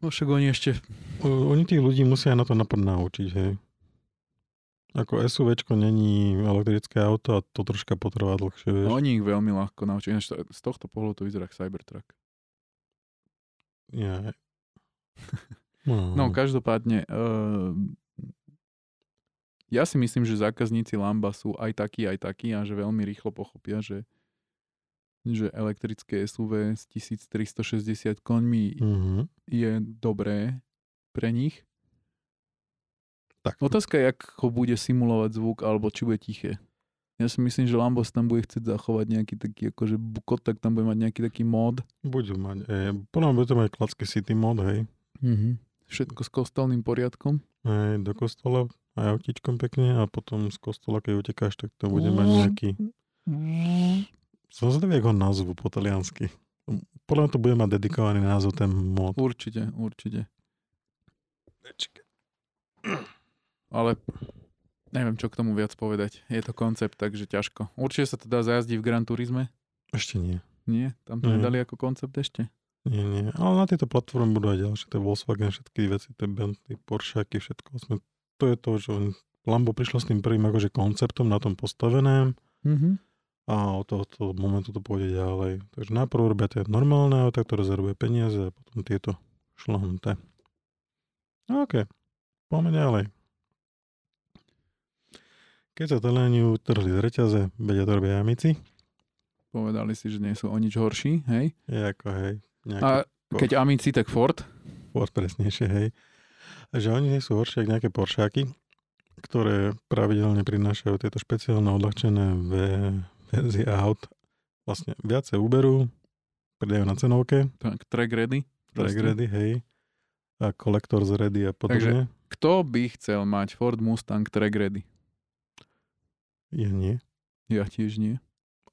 No však oni ešte, O- Oni tých ľudí musia na to napad naučiť, hej. Ako SUVčko není elektrické auto a to troška potrvá dlhšie, vieš. oni ich veľmi ľahko naučia. Ináč z tohto pohľadu to vyzerá Cybertruck. Ja. No, No, každopádne, uh, ja si myslím, že zákazníci Lamba sú aj takí, aj takí a že veľmi rýchlo pochopia, že, že elektrické SUV s 1360 koňmi Mhm. je dobré pre nich. Tak, Otázka je, ako bude simulovať zvuk, alebo či bude tiché. Ja si myslím, že Lambo si tam bude chcieť zachovať nejaký taký, akože bukot, tak tam bude mať nejaký taký mod. budú mať. E, podľa mňa bude to mať klacký city mod, hej. Mm-hmm. Všetko s kostolným poriadkom. Hej, do kostola aj autíčkom pekne a potom z kostola, keď utekáš, tak to bude mať nejaký... Som zvedavý, ako ho nazvu po taliansky. Podľa mňa to bude mať dedikovaný názov, ten mod. Určite, určite. Ale neviem, čo k tomu viac povedať. Je to koncept, takže ťažko. Určite sa to dá zajazdiť v Gran Turisme? Ešte nie. Nie? Tam to Nie. nedali ako koncept ešte? Nie, nie. Ale na tejto platforme budú aj ďalšie. To je Volkswagen, všetky veci, to je Bentley, Porscheaky, všetko. Sme, to je to, že Lambo prišlo s tým prvým akože konceptom na tom postavené Mm-hmm. a od tohoto momentu to pôjde ďalej. Takže najprv robia tie normálne auta, ktoré zarobia peniaze a potom tieto šlahnuté. OK, poďme ďalej. Keď sa Taliani utrhli z reťaze, vedia to robia amici. Povedali si, že nie sú o nič horší, hej? Je ako, hej, A keď Amici, tak Ford? Ford presnejšie, hej. A že oni nie sú horšie ako nejaké Poršáky, ktoré pravidelne prinášajú tieto špeciálne odľahčené ve- verzie aut. Vlastne viacej Uberu, pridajú na cenovke, Tak, track ready? track Proste. ready, hej, a Collectors ready a podobne. Kto by chcel mať Ford Mustang track ready? Ja nie. Ja tiež nie.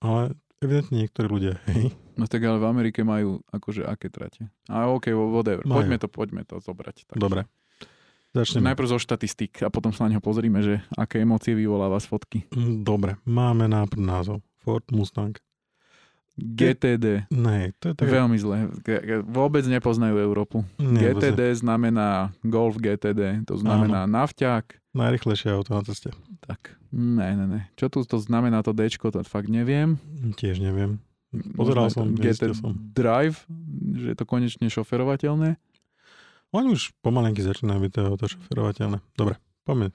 Ale evidentne niektorí ľudia, hej. No tak ale v Amerike majú akože aké trate. A OK, whatever. Majú. Poďme to, poďme to zobrať. Takže. Dobre. Začneme. Najprv zo štatistik a potom sa na neho pozrime, že aké emócie vyvoláva z fotky. Mm, Dobre, máme nápr názov. Ford Mustang. GTD. Ne, to je tak... Veľmi zle. Vôbec nepoznajú Európu. Nie, GTD znamená Golf GTD, to znamená nafťák. Najrychlejšie auto na ceste. Tak, ne, ne, ne. Čo tu to znamená to D, to fakt neviem. Tiež neviem. Pozeral Možno som, GT som. Drive, že je to konečne šoferovateľné. Oni už pomalenky začínajú byť to auto šoferovateľné. Dobre, poďme.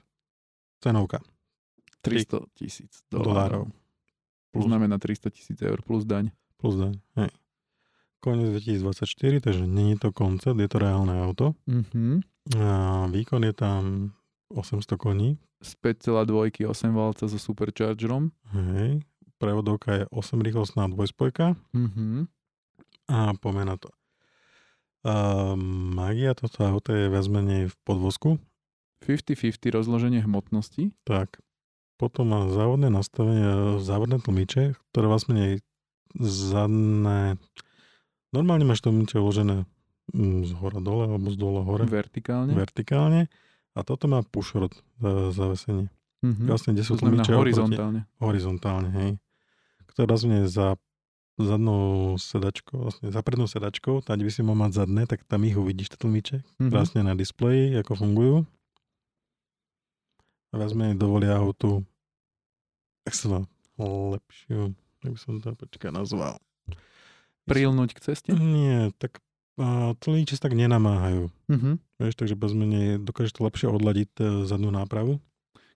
Cenovka. 300 tisíc Dolárov. To znamená 300 tisíc eur plus daň. Plus daň. Hej. Koniec 2024, takže není to koncept, je to reálne auto. Mhm. A výkon je tam 800 koní. Z 5,2 8 valca so superchargerom. Hej. Prevodovka je 8 rýchlostná dvojspojka. Mhm. A poďme na to. A magia tohto auta je viac menej v podvozku. 50-50 rozloženie hmotnosti. Tak. Potom má závodné nastavenie, závodné tlmiče, ktoré vlastne nie zadné... Normálne máš tlmiče uložené mm, z hora dole alebo z dole hore, Vertikálne. vertikálne. A toto má pushrod za- zavesenie. Mhm. Vlastne, kde sú To znamená tlmiče oproti- horizontálne. horizontálne, hej. Ktoré vlastne za zadnou sedačkou, vlastne za prednou sedačkou, tam, kde by si mal mať zadné, tak tam ich uvidíš, tie tlmiče, Mhm. krásne na displeji, ako fungujú. A viac menej dovolia autu, jak sa dá, lepšiu, jak by som to počkaj nazval. Prilnúť k ceste. Nie, tak a, tlmiče sa tak nenamáhajú. Mhm. Vieš, takže bez menej dokážeš to lepšie odladiť e, zadnú nápravu.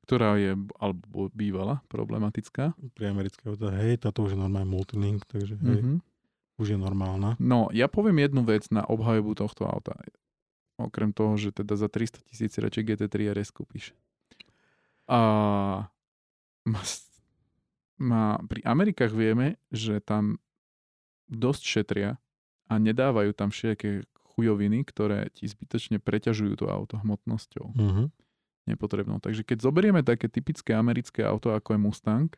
Ktorá je, alebo bývala problematická. Pri americké auta, hej, táto už je normálne multilink, takže hej, Mhm. už je normálna. No, ja poviem jednu vec na obhajobu tohto auta. Okrem toho, že teda za 300 tisíc radšej GT3 RS kúpiš. A má, má, pri Amerikách vieme, že tam dosť šetria a nedávajú tam všetké chujoviny, ktoré ti zbytočne preťažujú to auto hmotnosťou Mhm. nepotrebnou. Takže keď zoberieme také typické americké auto, ako je Mustang,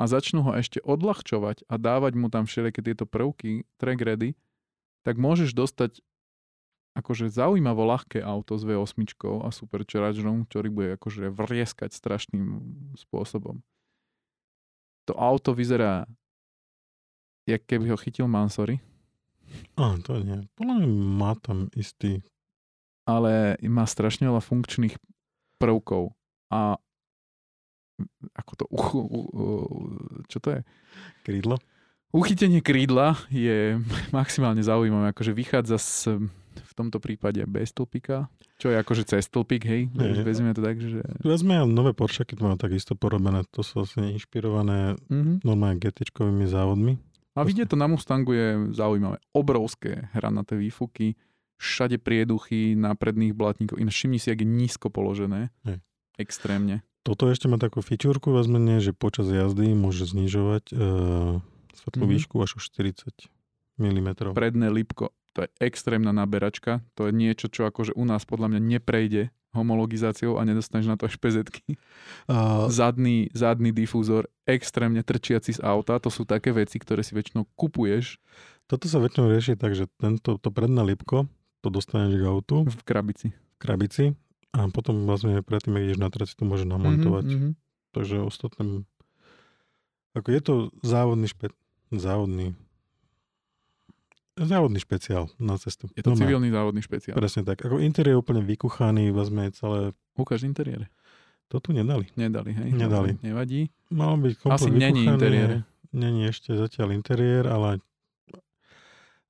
a začnú ho ešte odľahčovať a dávať mu tam všelijaké tieto prvky, track ready, tak môžeš dostať akože zaujímavo ľahké auto s V8 a superchargerom, ktorý bude akože vrieskať strašným spôsobom. To auto vyzerá jak keby ho chytil Mansory, Á, to nie. Podľa mňa má tam istý... ale má strašne veľa funkčných prvkov a ako to, uchu, u, u, čo to je? Krídlo? Uchytenie krídla je maximálne zaujímavé, akože vychádza z, v tomto prípade bez tlpika, čo je akože cez tlpik, hej, Nie. vezmeme to tak, že... Vezme nové Porsche, keď majú takisto porobené, to sú vlastne inšpirované Mhm. normálne GT-čkovými závodmi. A vidieť to na Mustangu je zaujímavé. Obrovské hranaté výfuky, všade prieduchy na predných blatníkov. Ináč všimni si, ak je nízko položené. Hej. Extrémne. Toto ešte má takú fičúrku, vezmene, že počas jazdy môže znižovať e, svetlú Mhm. výšku až o 40 mm. Predné lipko, to je extrémna naberačka. To je niečo, čo akože u nás podľa mňa neprejde homologizáciou a nedostaneš na to až pezetky. A, Zadný, zadný difúzor, extrémne trčiaci z auta, to sú také veci, ktoré si väčšinou kupuješ toto sa väčšinou rieši tak, že tento, to predné lipko, to dostaneš k autu v krabici. v krabici a potom vlastne predtým, ak ideš na trati, to môže namontovať. Mhm, mhm. Takže ostatné... Ako je to závodný špe... závodný závodný špeciál na cestu. Je to Normálne. civilný závodný špeciál. Presne tak. Ako interiér je úplne vykuchaný, vezme celé... Ukáž interiér. To tu nedali. Nedali, hej? Nedali. Nevadí. Malo byť komplet Asi není interiér. Není ešte zatiaľ interiér, ale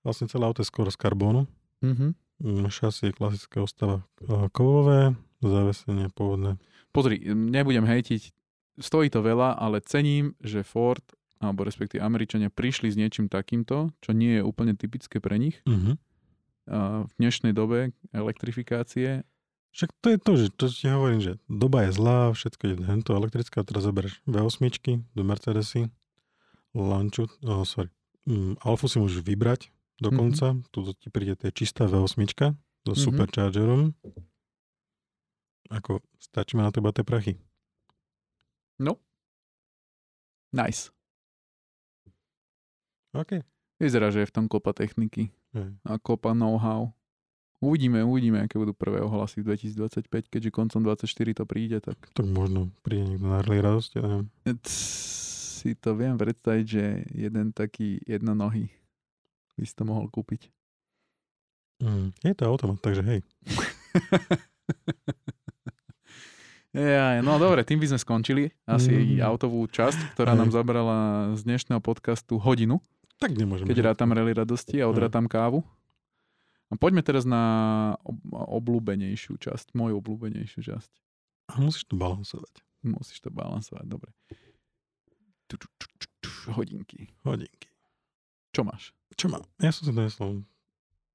vlastne celé auto je skoro z karbónu. Mhm. Mm, Šasy je klasická ostava eh, kovové, zavesenie pôvodné. Pozri, nebudem hejtiť, stojí to veľa, ale cením, že Ford, alebo respektíve Američania, prišli s niečím takýmto, čo nie je úplne typické pre nich. A v dnešnej dobe elektrifikácie Však to je to, že to ti hovorím, že doba je zlá, všetko je hento elektrická, teraz zoberieš V8, do Mercedesy, Lanču, oh, sorry, mm, Alfu si môžeš vybrať dokonca, mm-hmm. tu ti príde to je čistá V8 so Mhm. superchargerom. Ako, stačí ma na teba tie prachy. No. Nice. OK. Vyzerá, že je v tom kopa techniky Hej. a kopa know-how. Uvidíme, uvidíme, aké budú prvé ohlasy v 2025, keďže koncom 24 to príde, tak... Tak možno príde niekto na Rally radosti, neviem. Si to viem predstaviť, že jeden taký jednonohý by si to mohol kúpiť. Mm, je to automat, takže hej. Ja, no dobre, tým by sme skončili asi Mm. autovú časť, ktorá Hej. nám zabrala z dnešného podcastu hodinu, Tak nemôžeme. keď rátam rally radosti a odrátam kávu. A poďme teraz na ob- obľúbenejšiu časť, moju obľúbenejšiu časť. A musíš to balansovať. Musíš to balansovať, dobre. Tu, tu, tu, tu, tu, Hodinky. Hodinky. Čo máš? Čo mám? Ja som si donesol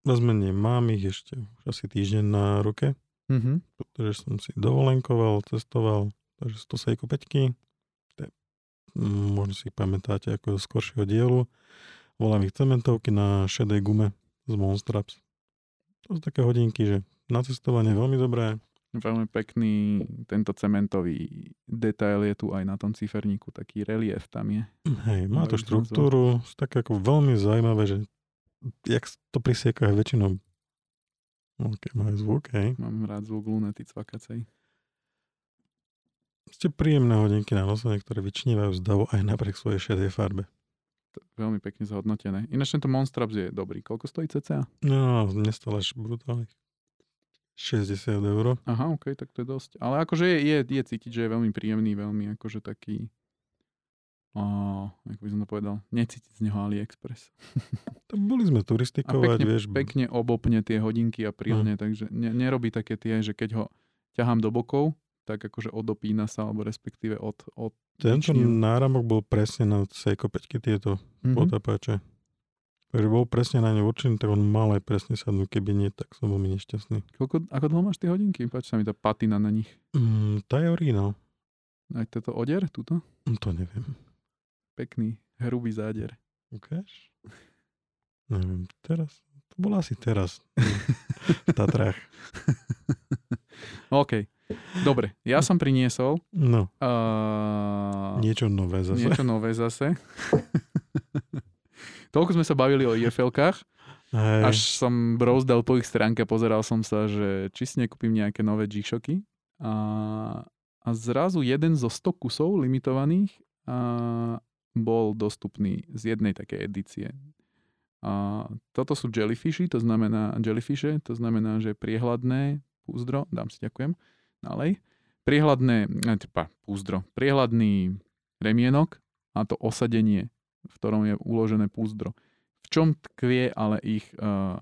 rozmenie. Mám ich ešte už asi týždeň na ruke, Mhm. pretože som si dovolenkoval, cestoval, takže sú to Seiko 5 Možno si pamätáte ako z skoršieho dielu. Volám ich cementovky na šedej gume z Monstraps. To sú také hodinky, že na cestovanie veľmi dobré. Veľmi pekný tento cementový detail je tu aj na tom ciferníku, taký relief tam je. Hej, má to štruktúru, sú také ako veľmi zaujímavé, že jak to prisieka väčšinou OK, majú zvuk, hej. Mám rád zvuk lunety cvakacej. Ste príjemné hodinky na nosenie, ktoré vyčnívajú z davu aj napriek svojej šedej farbe. Veľmi pekne zhodnotené. Ináč tento Monstraps je dobrý. Koľko stojí cca? No, nestále až brutálnych 60 eur. Aha, ok, tak to je dosť. Ale akože je, je, je cítiť, že je veľmi príjemný, veľmi akože taký... O, ako by som to povedal, necítiť z neho AliExpress. To boli sme A turistikovať, pekne, vieš. pekne obopne tie hodinky a prilne, takže ne, nerobí také tie, že keď ho ťahám do bokov, tak akože odopína sa, alebo respektíve od... od Tento vyčnív. náramok bol presne na Seiko 5 tieto Mhm. potápače. Takže bol presne na ňu určený, tak on mal aj presne sadnúť, keby nie, tak som veľmi nešťastný. Koľko, ako dlho máš tie hodinky? Páči sa mi tá patina na nich. Mm, tá je originál. Aj toto odier, túto? Mm, To neviem. Pekný, hrubý záder. Ukáž? Neviem, teraz. To bolo asi teraz. v Tatrách. OK. Dobre, ja som priniesol No, uh, niečo nové zase. niečo nové zase. Toľko sme sa bavili o IFL-kách, Hej. až som brouzdal po ich stránke, pozeral som sa, že či si nekúpim nejaké nové G-Shocky. A, a zrazu jeden zo 100 kusov limitovaných a, bol dostupný z jednej takej edície. A toto sú jellyfishy, to znamená jellyfishe, to znamená, že priehľadné púzdro, dám si ďakujem, ďalej, priehľadné, eh, pa, púzdro, priehľadný remienok a to osadenie, v ktorom je uložené púzdro. V čom tkvie ale ich uh,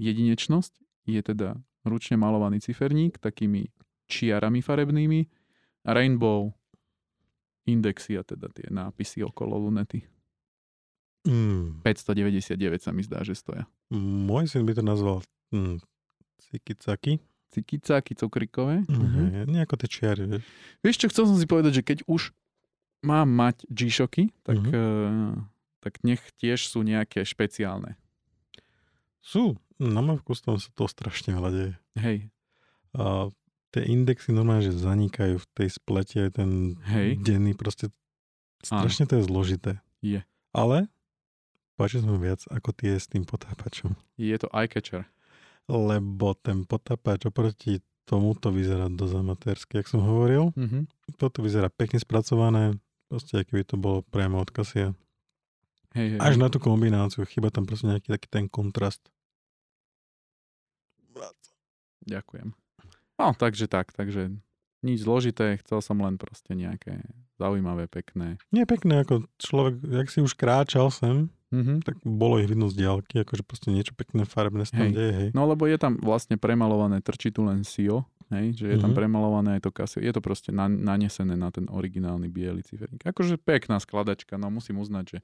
jedinečnosť? Je teda ručne malovaný ciferník takými čiarami farebnými a rainbow indexy a teda tie nápisy okolo lunety. Mm, 599 sa mi zdá, že stoja. môj syn by to nazval mm, cikicaki. Cikicáky cukrikové. Mhm. Mm-hmm. Nejako tie čiary, vieš. Vieš čo, chcel som si povedať, že keď už mám mať G-Shocky, tak, Mhm. uh, tak nech tiež sú nejaké špeciálne. Sú. Na môj vkus tam sa to strašne veľa deje. Hej, A tie indexy normálne, že zanikajú v tej splete, aj ten Hej. denný, proste strašne to je zložité. Je. Ale páči sa mi viac ako tie s tým potápačom. je to eye-catcher. Lebo ten potápač oproti tomuto vyzerá dosť amatérsky, jak som hovoril. Mhm. Toto vyzerá pekne spracované, proste aký by to bolo priamo od kasia. Hej, hej, Až hej. na tú kombináciu, chyba tam proste nejaký taký ten kontrast. Ďakujem. No, takže tak, takže nič zložité, chcel som len proste nejaké zaujímavé, pekné. Nie pekné, ako človek, jak si už kráčal sem, Mhm. tak bolo ich vidno z diaľky, akože proste niečo pekné, farebné sa tam deje, hej. No lebo je tam vlastne premalované, trčí tu len SIO, hej, že je tam Mhm. premalované aj to Casio, je to proste na, nanesené na ten originálny biely ciferník. Akože pekná skladačka, no musím uznať, že,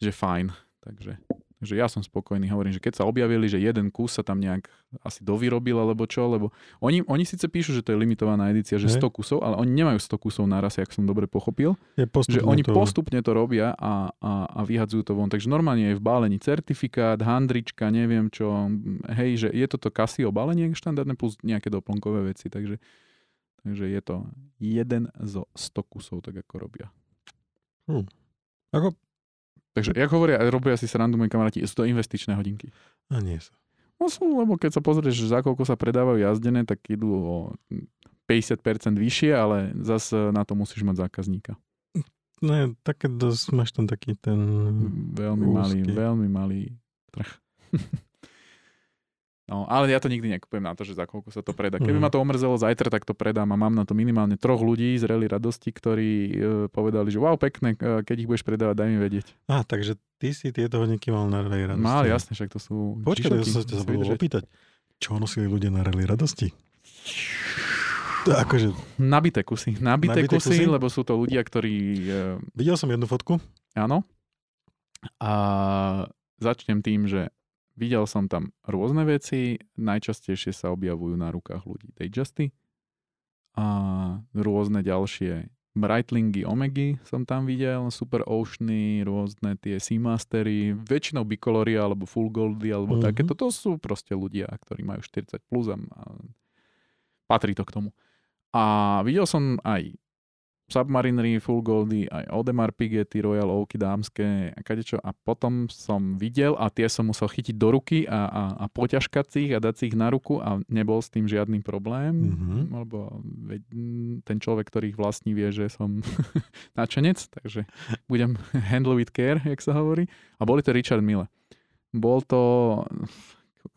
že fajn. Takže, takže ja som spokojný, hovorím, že keď sa objavili, že jeden kus sa tam nejak asi dovyrobil alebo čo, lebo oni, oni síce píšu, že to je limitovaná edícia, že Hej. 100 kusov, ale oni nemajú 100 kusov naraz, jak som dobre pochopil. Je Že oni to... postupne to robia a, a, a vyhadzujú to von. Takže normálne je v bálení certifikát, handrička, neviem čo. Hej, že je toto Casio balenie štandardné plus nejaké doplnkové veci. Takže, takže je to jeden zo 100 kusov, tak ako robia. Ako, Takže, jak hovoria, robia si srandu moji kamaráti, sú to investičné hodinky. a nie sú. No sú, lebo keď sa pozrieš, za koľko sa predávajú jazdené, tak idú o 50% vyššie, ale zase na to musíš mať zákazníka. No, také dosť, máš tam taký ten... Veľmi malý, úzky. veľmi malý trh. No, ale ja to nikdy nekupujem na to, že za koľko sa to predá. Keby Mhm. ma to omrzelo zajtra, tak to predám a mám na to minimálne troch ľudí z Rally radosti, ktorí e, povedali, že wow, pekné, e, keď ich budeš predávať, daj mi vedieť. Á, takže ty si tieto hodinky mal na rally radosti. Mal, jasne, však to sú Počkaj, ja som sa zabudol opýtať. Čo nosili ľudia na rally radosti? To akože, Nabité kusy. Nabité, Nabité kusy, kusy? lebo sú to ľudia, ktorí... E, videl som jednu fotku. áno. A začnem tým, že videl som tam rôzne veci. Najčastejšie sa objavujú na rukách ľudí Datejusty a rôzne ďalšie Breitlingy, Omegy som tam videl, Super Oceany, rôzne tie Seamastery, väčšinou Bicoloria alebo Full Goldy alebo Mhm. mm-hmm. takéto. To sú proste ľudia, ktorí majú 40 plus a, a patrí to k tomu. A videl som aj Submarinery, Full Goldy, aj Audemars Piguetti, Royal Oaky dámske a kadečo. A potom som videl a tie som musel chytiť do ruky a, a, a poťažkať si ich a dať si ich na ruku a nebol s tým žiadny problém. Mhm. Lebo mm, ten človek, ktorý ich vlastní, vie, že som načenec, takže budem handle with care, jak sa hovorí. A boli to Richard Mille. Bol to...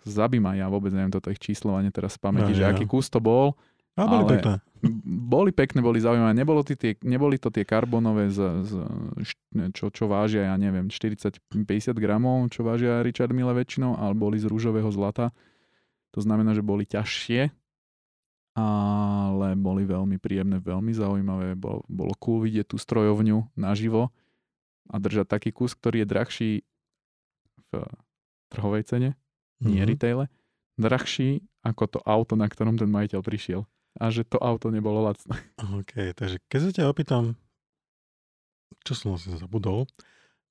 Zabí ma, ja vôbec neviem toto ich číslovanie teraz z pamäti, Ja, že ja. aký kus to bol. A boli Ale- pekné. Boli pekné, boli zaujímavé. Nebolo to tie, neboli to tie karbonové, z, z, čo, čo vážia, ja neviem, 40-50 gramov, čo vážia Richard Mille väčšinou, ale boli z rúžového zlata. To znamená, že boli ťažšie, ale boli veľmi príjemné, veľmi zaujímavé. Bolo, bolo cool vidieť tú strojovňu naživo a držať taký kus, ktorý je drahší v trhovej cene, nie Mhm. retaile, drahší ako to auto, na ktorom ten majiteľ prišiel. A že to auto nebolo lacné. OK, takže keď sa ťa opýtam, čo som si zabudol,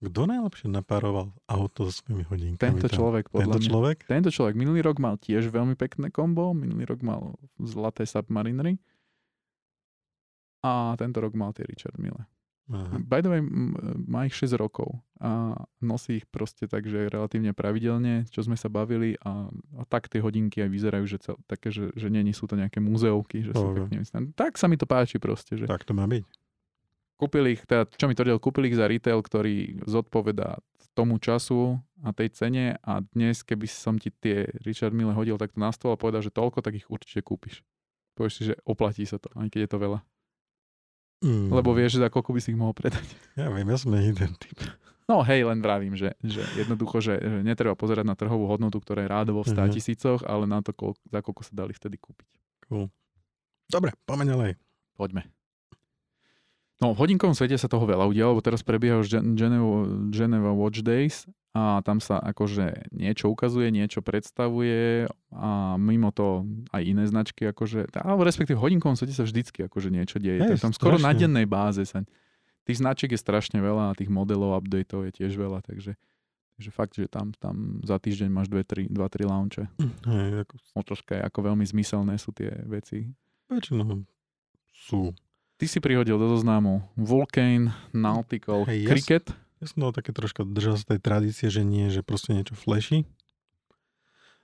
kto najlepšie napároval auto so svojimi hodinkami? Tento človek, podľa Tento mňa. človek? Tento človek minulý rok mal tiež veľmi pekné kombo. Minulý rok mal zlaté submarinery. A tento rok mal tie Richard Mille. Aha. By the way, má ich 6 rokov a nosí ich proste tak, že relatívne pravidelne, čo sme sa bavili a, a tak tie hodinky aj vyzerajú, že cel, také, že, že nie sú to nejaké muzeovky, že sú Ok. pekne vysnané. Tak sa mi to páči proste, že Tak to má byť. kúpili ich, teda čo mi tvrdil, kúpili ich za retail, ktorý zodpovedá tomu času a tej cene a dnes, keby som ti tie Richard Mille hodil takto na stôl a povedal, že toľko, tak ich určite kúpiš. Povieš si, že oplatí sa to, aj keď je to veľa. Mm. Lebo vieš, za koľko by si ich mohol predať. Ja viem, ja som není ten typ. No hej, len vravím, že, že jednoducho, že, že netreba pozerať na trhovú hodnotu, ktorá je rádovo v 100 Mhm. tisícoch, ale na to, koľko, za koľko sa dali vtedy kúpiť. Cool. Dobre, poďme ďalej. Poďme. No, v hodinkovom svete sa toho veľa udialo, lebo teraz prebieha už Gen- Geneva, Geneva Watch Days a tam sa akože niečo ukazuje, niečo predstavuje a mimo to aj iné značky, akože, alebo respektíve v hodinkovom svete sa vždycky akože niečo deje. Hej, tam skoro na strašne. dennej báze sa tých značiek je strašne veľa a tých modelov, updateov je tiež veľa, takže, takže fakt, že tam, tam za týždeň máš 2-3 launche. Hej, ako, Otázka je, ako veľmi zmyselné sú tie veci. väčšinou sú. Ty si prihodil do zoznamu Vulcane, Nautical, ja Cricket. Ja som dal také troška držal sa tej tradície, že nie, že proste niečo flashy.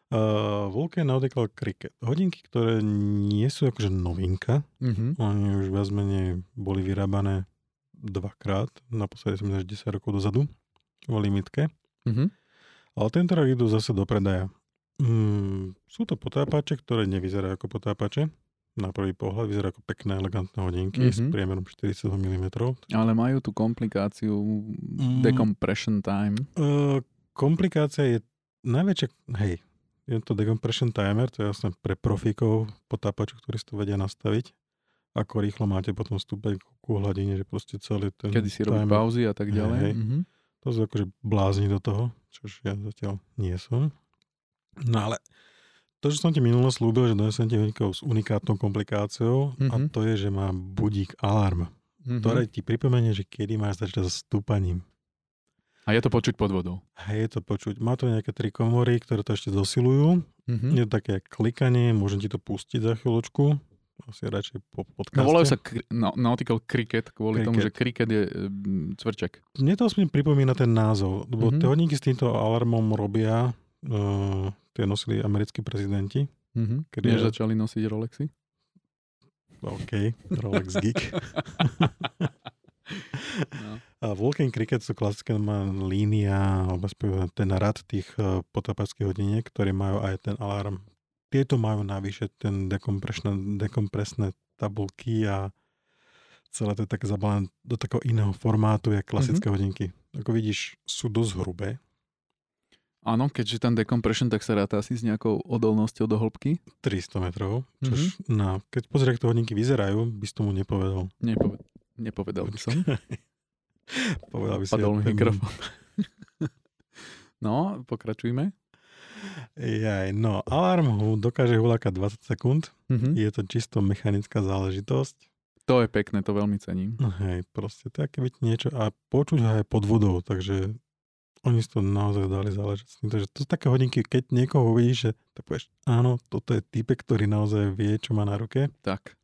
Uh, Vulcan Nautical Cricket. Hodinky, ktoré nie sú akože novinka. Uh-huh. Oni už viac menej boli vyrábané dvakrát, naposledy som až 10 rokov dozadu, vo limitke. Uh-huh. Ale tento rok idú zase do predaja. Mm, sú to potápače, ktoré nevyzerajú ako potápače. Na prvý pohľad vyzerajú ako pekné, elegantné hodinky mm-hmm. s Mhm. priemerom 42 mm. Ale majú tú komplikáciu Mm. decompression time. Uh, komplikácia je najväčšia, hej, je to decompression timer, to je jasné pre profíkov, potápačov, ktorí si to vedia nastaviť. Ako rýchlo máte potom stúpať ku hladine, že proste celý ten Kedy si robí pauzy a tak ďalej. hej. Uh-huh. To sú akože blázni do toho, čož ja zatiaľ nie som. No ale to, že som ti minulo slúbil, že donesem ti s unikátnou komplikáciou a Mhm. to je, že má budík alarm, Uh-huh. ktoré ti pripomenie, že kedy máš začať s stúpaním. A je to počuť pod vodou. A je to počuť. Má to nejaké tri komory, ktoré to ešte zosilujú. Uh-huh. Je to také klikanie, môžem ti to pustiť za chvíľočku. Asi radšej po podcaste. No volajú sa kri- no, Nautical Cricket kvôli Cricket. tomu, že cricket je um, cvrček. Mne to aspoň pripomína ten názov, lebo Mhm. tie hodinky s týmto alarmom robia uh, tie nosili americkí prezidenti. Mhm. Kedy Než začali nosiť Rolexy? OK, Rolex Geek. No. A Vulcan Cricket sú klasická línia, alebo ten rad tých uh, potápačských hodiniek, ktorí majú aj ten alarm. Tieto majú navyše ten dekompresné, dekompresné tabulky a celé to je také zabalené do takého iného formátu, jak klasické mm-hmm. hodinky. Ako vidíš, sú dosť hrubé. Áno, keďže tam decompression, tak sa ráta asi s nejakou odolnosťou do hĺbky. 300 metrov, čož mm-hmm. na, keď pozrieš, ako to hodinky vyzerajú, by si tomu nepovedal. Nepoved- nepovedal by som. Povedal by si... Padol ten- mikrofón. No, pokračujme. Jaj, no, alarm hu dokáže hulákať 20 sekúnd. Mhm. Je to čisto mechanická záležitosť. To je pekné, to veľmi cením. No Hej, proste to je aké byť niečo a počuť ho aj pod vodou, takže oni si to naozaj dali záležať. Takže to sú také hodinky, keď niekoho uvidíš, že tak povieš, áno, toto je typek, ktorý naozaj vie, čo má na ruke. Tak.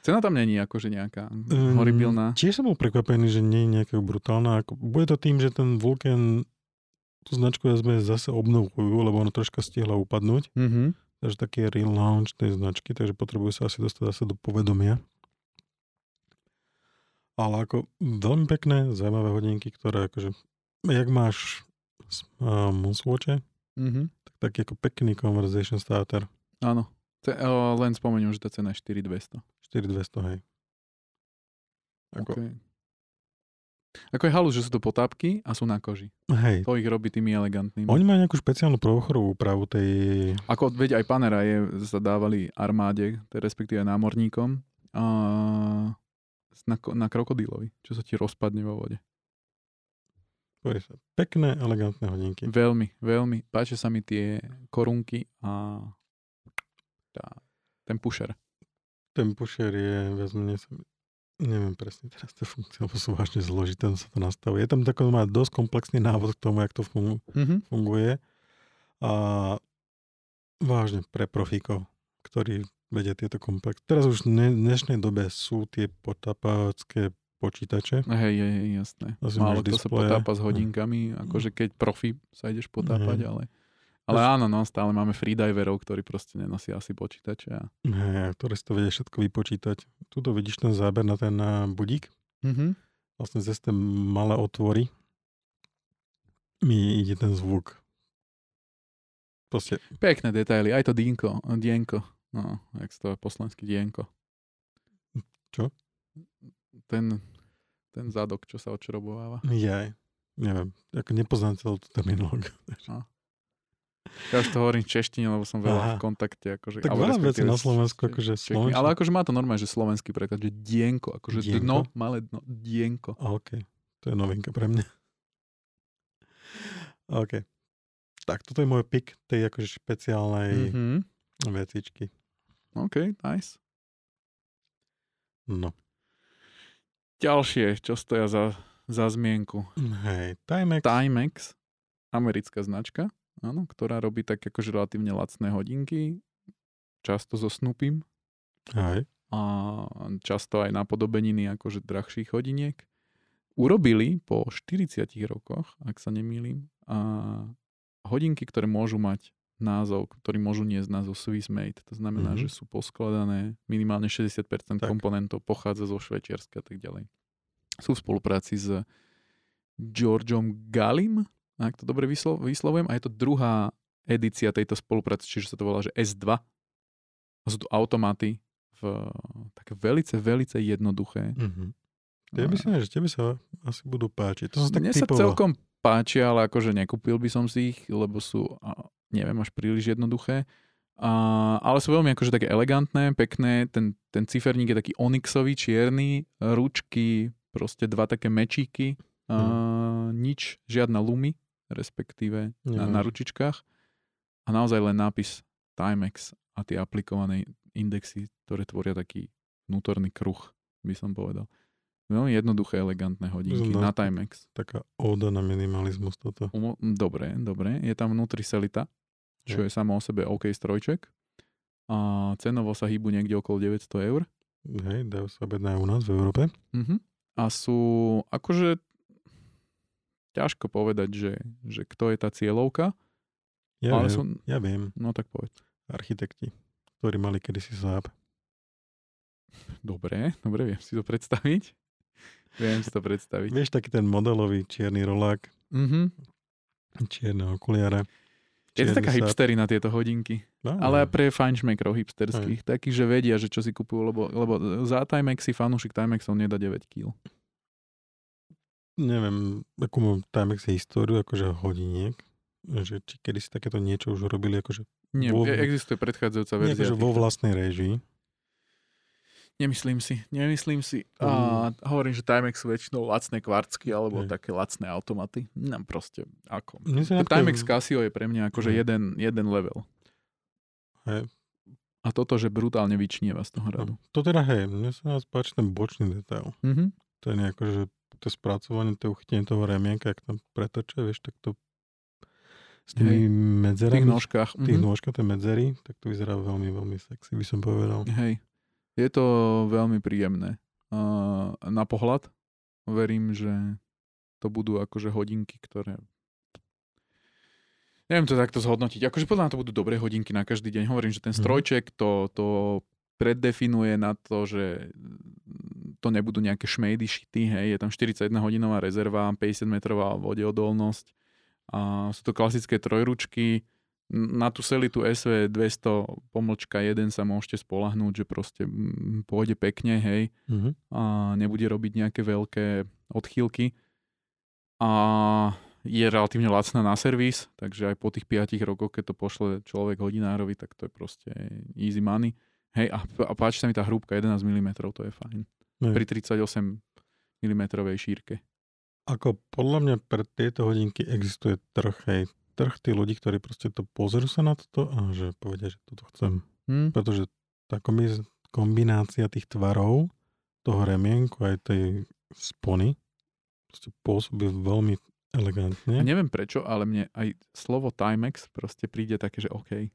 Cena tam není akože nejaká Um, horibilná. Tiež som bol prekvapený, že nie je nejaká brutálna. Bude to tým, že ten Vulcan tú značku sme zase obnovujú, lebo ono troška stihla upadnúť. Mhm. Takže taký relaunch tej značky, takže potrebujú sa asi dostať zase do povedomia. Ale ako veľmi pekné, zaujímavé hodinky, ktoré akože, jak máš uh, Moonswatche, Mhm. tak taký ako pekný conversation starter. Áno. Ce- o, len spomeniem, že tá cena je 4200. 4200, hej. Ako, Okay. Ako je halus, že sú to potápky a sú na koži. Hej, To ich robí tými elegantnými. oni majú nejakú špeciálnu prvochorovú úpravu tej... Ako veď aj Panera je, zadávali armáde, respektíve námorníkom, a na, na krokodílovi, čo sa ti rozpadne vo vode. Sa, Pekné, elegantné hodinky. Veľmi, veľmi. Páčia sa mi tie korunky a tá, ten pusher. Ten pusher je, viac menej sa... Neviem presne teraz tie funkcie, lebo sú vážne zložité, sa to nastavuje. Je tam takový, má dosť komplexný návod k tomu, jak to fun- Mhm. funguje. A vážne pre profíkov, ktorí vedia tieto komplex. Teraz už v ne- dnešnej dobe sú tie potápacké počítače. Hej, hej, hej, jasné. Málo kto sa potápa s hodinkami, akože keď profi sa ideš potápať, Mhm. ale... Ale áno, no, stále máme freediverov, ktorí proste nenosia asi počítače. A... Hej, ktoré si to vedia všetko vypočítať. Tuto vidíš ten záber na ten eh, budík. Mhm. Vlastne cez tie malé otvory mi ide ten zvuk. Proste, Pekné detaily, aj to dienko, dienko. No, jak to je po slovensky dienko. Čo? Ten, ten zadok, čo sa odšrobováva. jaj, neviem, ako nepoznám celú tú terminológiu. Ja už to hovorím v češtine, lebo som veľa Aha. v kontakte. Akože, Tak veľa vecí na Slovensku, akože s Čechmi. slovenčina. Ale akože má to normálne, že slovenský preklad, že dienko, akože Dienko? dno, malé dno, dienko. A OK, to je novinka pre mňa. OK. Tak, toto je môj pik tej akože špeciálnej Mhm. vecičky. OK, nice. No. Ďalšie, čo stoja za, za zmienku. Hej, Timex. Timex, americká značka, áno, ktorá robí tak akože relatívne lacné hodinky, často so Snoopym Hej. a často aj napodobeniny akože drahších hodiniek. Urobili po 40 rokoch, ak sa nemýlim, a hodinky, ktoré môžu mať názov, ktorý môžu niesť názov Swiss made. To znamená, Mhm. že sú poskladané, minimálne 60% Tak. komponentov pochádza zo Švajčiarska a tak ďalej. Sú v spolupráci s Georgeom Galim, ak to dobre vyslo- vyslovujem, a je to druhá edícia tejto spolupráce, čiže sa to volá, že S2. A sú to automaty v také velice, velice jednoduché. Mhm. Ja by som, že tebe sa asi budú páčiť. To sú tak Mne sa typovo. celkom páčia, ale akože nekúpil by som si ich, lebo sú, neviem, až príliš jednoduché. A, ale sú veľmi akože také elegantné, pekné. Ten, ten ciferník je taký onyxový, čierny, ručky, proste dva také mečíky, a, nič, žiadna lumy, respektíve na, na ručičkách. A naozaj len nápis Timex a tie aplikované indexy, ktoré tvoria taký vnútorný kruh, by som povedal. Veľmi jednoduché, elegantné hodinky Som na Timex. Taká óda na minimalizmus toto. Umo- Dobre, dobre. Je tam vnútri Selita, čo je samo o sebe OK strojček. A cenovo sa hýbu niekde okolo 900 eur. Hej, dajú sa objednať u nás v Európe. Mhm. A sú akože ťažko povedať, že, že kto je tá cieľovka, Ja, Ale viem, som- ja viem, No tak povedz. architekti, ktorí mali kedysi Saab. Dobre, dobre, viem si to predstaviť. Viem si to predstaviť. Vieš, taký ten modelový čierny rolák, Mhm. čierne okuliare. Je to taká hipstery na tieto hodinky. No, Ale aj pre fajnšmekrov hipsterských. Takí, že vedia, že čo si kupujú, lebo, lebo za si fanúšik Timexov nedá 9 kg. neviem, akú mám Timex históriu, akože hodiniek, že či kedy si takéto niečo už robili, akože, Nie, Vo- e- existuje predchádzajúca nie, verzia. akože vo vlastnej réžii. Nemyslím si, nemyslím si. A hovorím, že Timex sú väčšinou lacné kvarcky alebo Hej. také lacné automaty. No proste, ako. Napríklad- Timex Casio je pre mňa akože jeden, jeden level. Hej. A toto, že brutálne vyčnieva z toho radu. To teda hej, mne sa nás páči ten bočný detail. Mhm. To je nejako, že to spracovanie, to uchytenie toho remienka, ak tam pretočuje, vieš, tak to s tými Hej. V medzerami, tých nožkách. v tých Mhm. nôžkach, tie medzery, tak to vyzerá veľmi, veľmi sexy, by som povedal. Hej. Je to veľmi príjemné. Uh, na pohľad verím, že to budú akože hodinky, ktoré neviem to takto zhodnotiť. Akože podľa mňa to budú dobré hodinky na každý deň. Hovorím, že ten Mhm. strojček to, to preddefinuje na to, že to nebudú nejaké šmejdy šity, hej, je tam 41 hodinová rezerva, 50 metrová vodeodolnosť a sú to klasické trojručky, na tú selitu SV 200 pomlčka 1 sa môžete spolahnúť, že proste pôjde pekne, hej, Mhm. a nebude robiť nejaké veľké odchýlky. A je relatívne lacná na servis, takže aj po tých 5 rokoch, keď to pošle človek hodinárovi, tak to je proste easy money. Hej, a, a páči sa mi tá hrúbka 11 mm, to je fajn. Hej. Pri 38 mm šírke. Ako podľa mňa pre tieto hodinky existuje trh, hej, trh tých ľudí, ktorí proste to pozerú sa na toto a že povedia, že toto chcem. Hm? Pretože tá kombi- kombinácia tých tvarov, toho remienku aj tej spony, proste pôsobí veľmi elegantne. neviem prečo, ale mne aj slovo Timex proste príde také, že OK.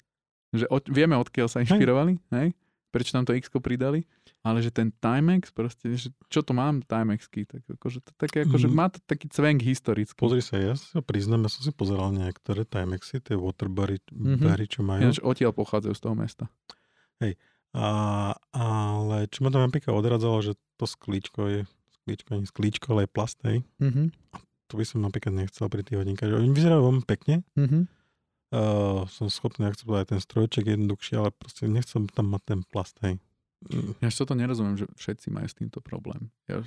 Že od, vieme, odkiaľ sa inšpirovali, hej? Prečo tam to x pridali, ale že ten Timex proste, že čo to mám Timexky, tak akože, to, také, akože Mm. má to taký cvenk historický. Pozri sa, ja sa priznám, ja som si pozeral niektoré Timexy, tie waterbury, Mhm. bary, čo majú. Ináč odtiaľ pochádzajú z toho mesta. A, ale čo ma tam napríklad odradzalo, že to sklíčko je, sklíčko, nie sklíčko, ale je plast, hej. Mhm. To by som napríklad nechcel pri tých hodinkách. Oni vyzerajú veľmi pekne, Mhm. Uh, som schopný akceptovať aj ten strojček jednoduchší, ale proste nechcem tam mať ten plast, hej. Mm, Ja toto nerozumiem, že všetci majú s týmto problém. Ja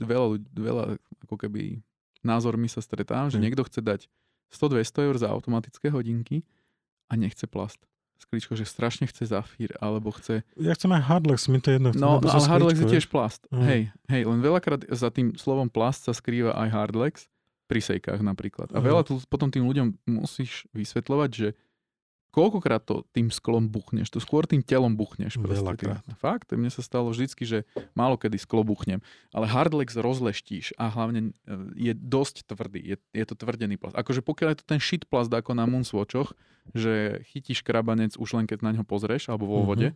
veľa, veľa ako keby názormi sa stretávam, že Mm. niekto chce dať 100-200 eur za automatické hodinky a nechce plast. Sklíčko, že strašne chce zafír, alebo chce... Ja chcem aj hardlex, mi to je jedno. chcem No, no ale hardlex je tiež plast. Mm. Hej, hej, len veľakrát za tým slovom plast sa skrýva aj hardlex, pri sejkách napríklad. A Mhm. veľa tu potom tým ľuďom musíš vysvetľovať, že koľkokrát to tým sklom buchneš, to skôr tým telom buchneš. Veľakrát. Fakt, mne sa stalo vždycky, že málo kedy sklo buchnem, ale hardlex rozleštíš a hlavne e, je dosť tvrdý, je, je to tvrdený plast. Akože pokiaľ je to ten shit plast ako na Moonswatchoch, že chytíš krabanec už len keď na ňo pozrieš, alebo vo Mhm. vode,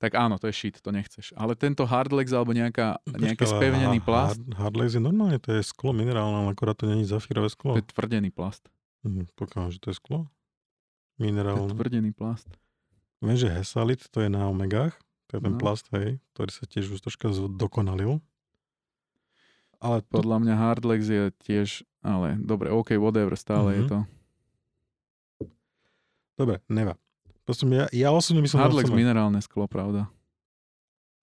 tak áno, to je shit, to nechceš. Ale tento hardlex alebo nejaká, nejaký Počkaj, ale spevnený plast, Hard, hardlex je normálne, to je sklo minerálne, akorát to není zafírové to sklo. je tvrdený plast. Mhm, Pokiaľ, že to je sklo? To je Minerálne. tvrdený plast. Viem, že Hesalit, to je na omegách, to je ten No. plast, hej, ktorý sa tiež už troška dokonalil. Ale to, Podľa mňa hardlex je tiež, ale dobre, OK, whatever, stále je Mhm. to. dobre, neva. Proste ja, ja osobne by som Hardlex osobne- minerálne sklo, pravda.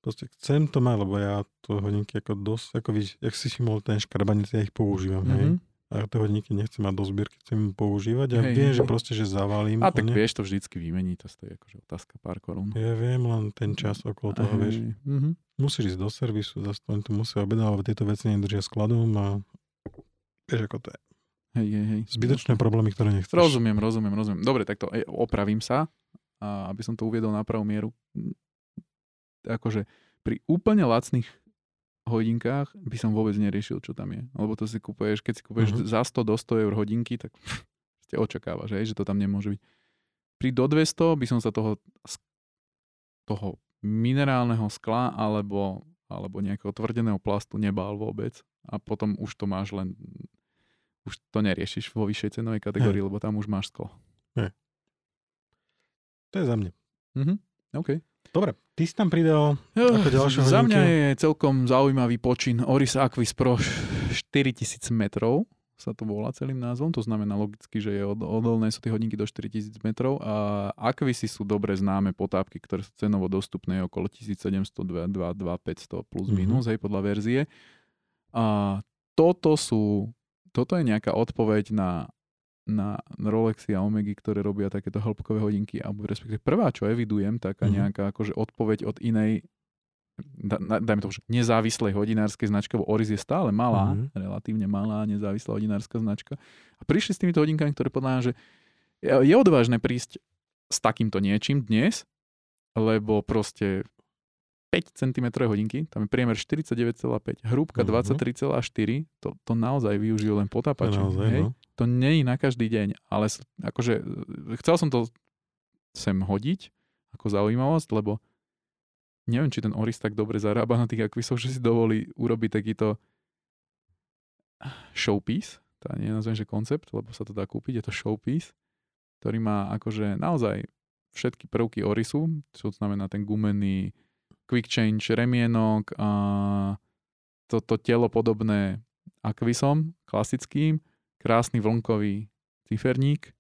Proste chcem to mať, lebo ja to hodinky ako dosť, ako víš, jak si všimol ten škrabanec, ja ich používam, hej. Mhm. A tie hodinky nechcem mať do zbierky, chcem používať a Hej, viem, hej, že proste, že zavalím. A tak ne. vieš to vždycky vymeniť, to stojí akože otázka pár korún. Ja viem, len ten čas okolo toho, Hej, vieš. mhm. Musíš ísť do servisu, zase to, to musia objednať, lebo tieto veci nedržia skladom a vieš, ako to je. Hej, hej, hej. Zbytočné problémy, ktoré nechceš. Rozumiem, rozumiem, rozumiem. Dobre, tak to e, opravím sa, a aby som to uviedol na pravú mieru. Akože pri úplne lacných hodinkách by som vôbec neriešil, čo tam je. Lebo to si kúpuješ, keď si kúpuješ Mhm. za 100 do 100 eur hodinky, tak ste očakávaš, že to tam nemôže byť. Pri do 200 by som sa toho, toho minerálneho skla alebo, alebo nejakého tvrdeného plastu nebál vôbec. A potom už to máš len už to neriešiš vo vyššej cenovej kategórii, lebo tam už máš sklo. To je za mňa. Mhm. OK. Dobre, ty si tam pridal ako ďalšie za hodinky? mňa je celkom zaujímavý počin Oris Aquis Pro 4000 metrov sa to volá celým názvom, to znamená logicky, že je od, odolné sú tie hodinky do 4000 metrov a Aquisy sú dobre známe potápky, ktoré sú cenovo dostupné okolo 1700, 2, 2, 500 plus Mhm. minus, hej, podľa verzie. A toto sú, toto je nejaká odpoveď na na Rolexy a Omegy, ktoré robia takéto hĺbkové hodinky, alebo respektíve prvá, čo evidujem, taká Mhm. nejaká akože odpoveď od inej da, dajme to, že nezávislej hodinárskej značky, lebo Oris je stále malá, Mhm. relatívne malá nezávislá hodinárska značka. A prišli s týmito hodinkami, ktoré podľa mňa, že je, je odvážne prísť s takýmto niečím dnes, lebo proste 5 cm hodinky, tam je priemer 49,5, hrúbka Mhm. 23,4, to, to naozaj využijú len To potápači. naozaj, hej? no. To nie je na každý deň, ale akože chcel som to sem hodiť ako zaujímavosť, lebo neviem, či ten Oris tak dobre zarába na tých akvisoch, že si dovolí urobiť takýto showpiece, to nie nazvem, že koncept, lebo sa to dá kúpiť, je to showpiece, ktorý má akože naozaj všetky prvky Orisu, čo znamená ten gumený quick change remienok a toto telo podobné akvisom klasickým, krásny vlnkový ciferník,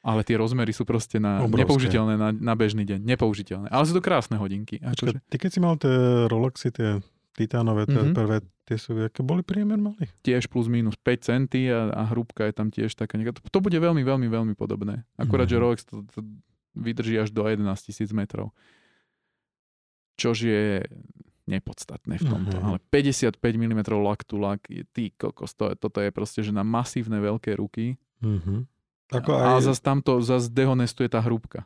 ale tie rozmery sú proste na, Obrovské. nepoužiteľné na, na bežný deň. Nepoužiteľné. Ale sú to krásne hodinky. Akože, ty keď si mal tie Rolexy, tie titánové, tie Mhm. prvé, tie sú, aké boli priemer mali? tiež plus minus 5 centy a, a hrúbka je tam tiež taká nejaká. To, to bude veľmi, veľmi, veľmi podobné. Akurát, že Mhm. Rolex to, to vydrží až do 11 tisíc metrov. Čož je nepodstatné v tomto. Mhm. Ale 55 mm lak to lak, je, ty kokos, to, toto je proste, že na masívne veľké ruky. Mhm. Ako A aj, zase tamto, zase dehonestuje tá hrúbka.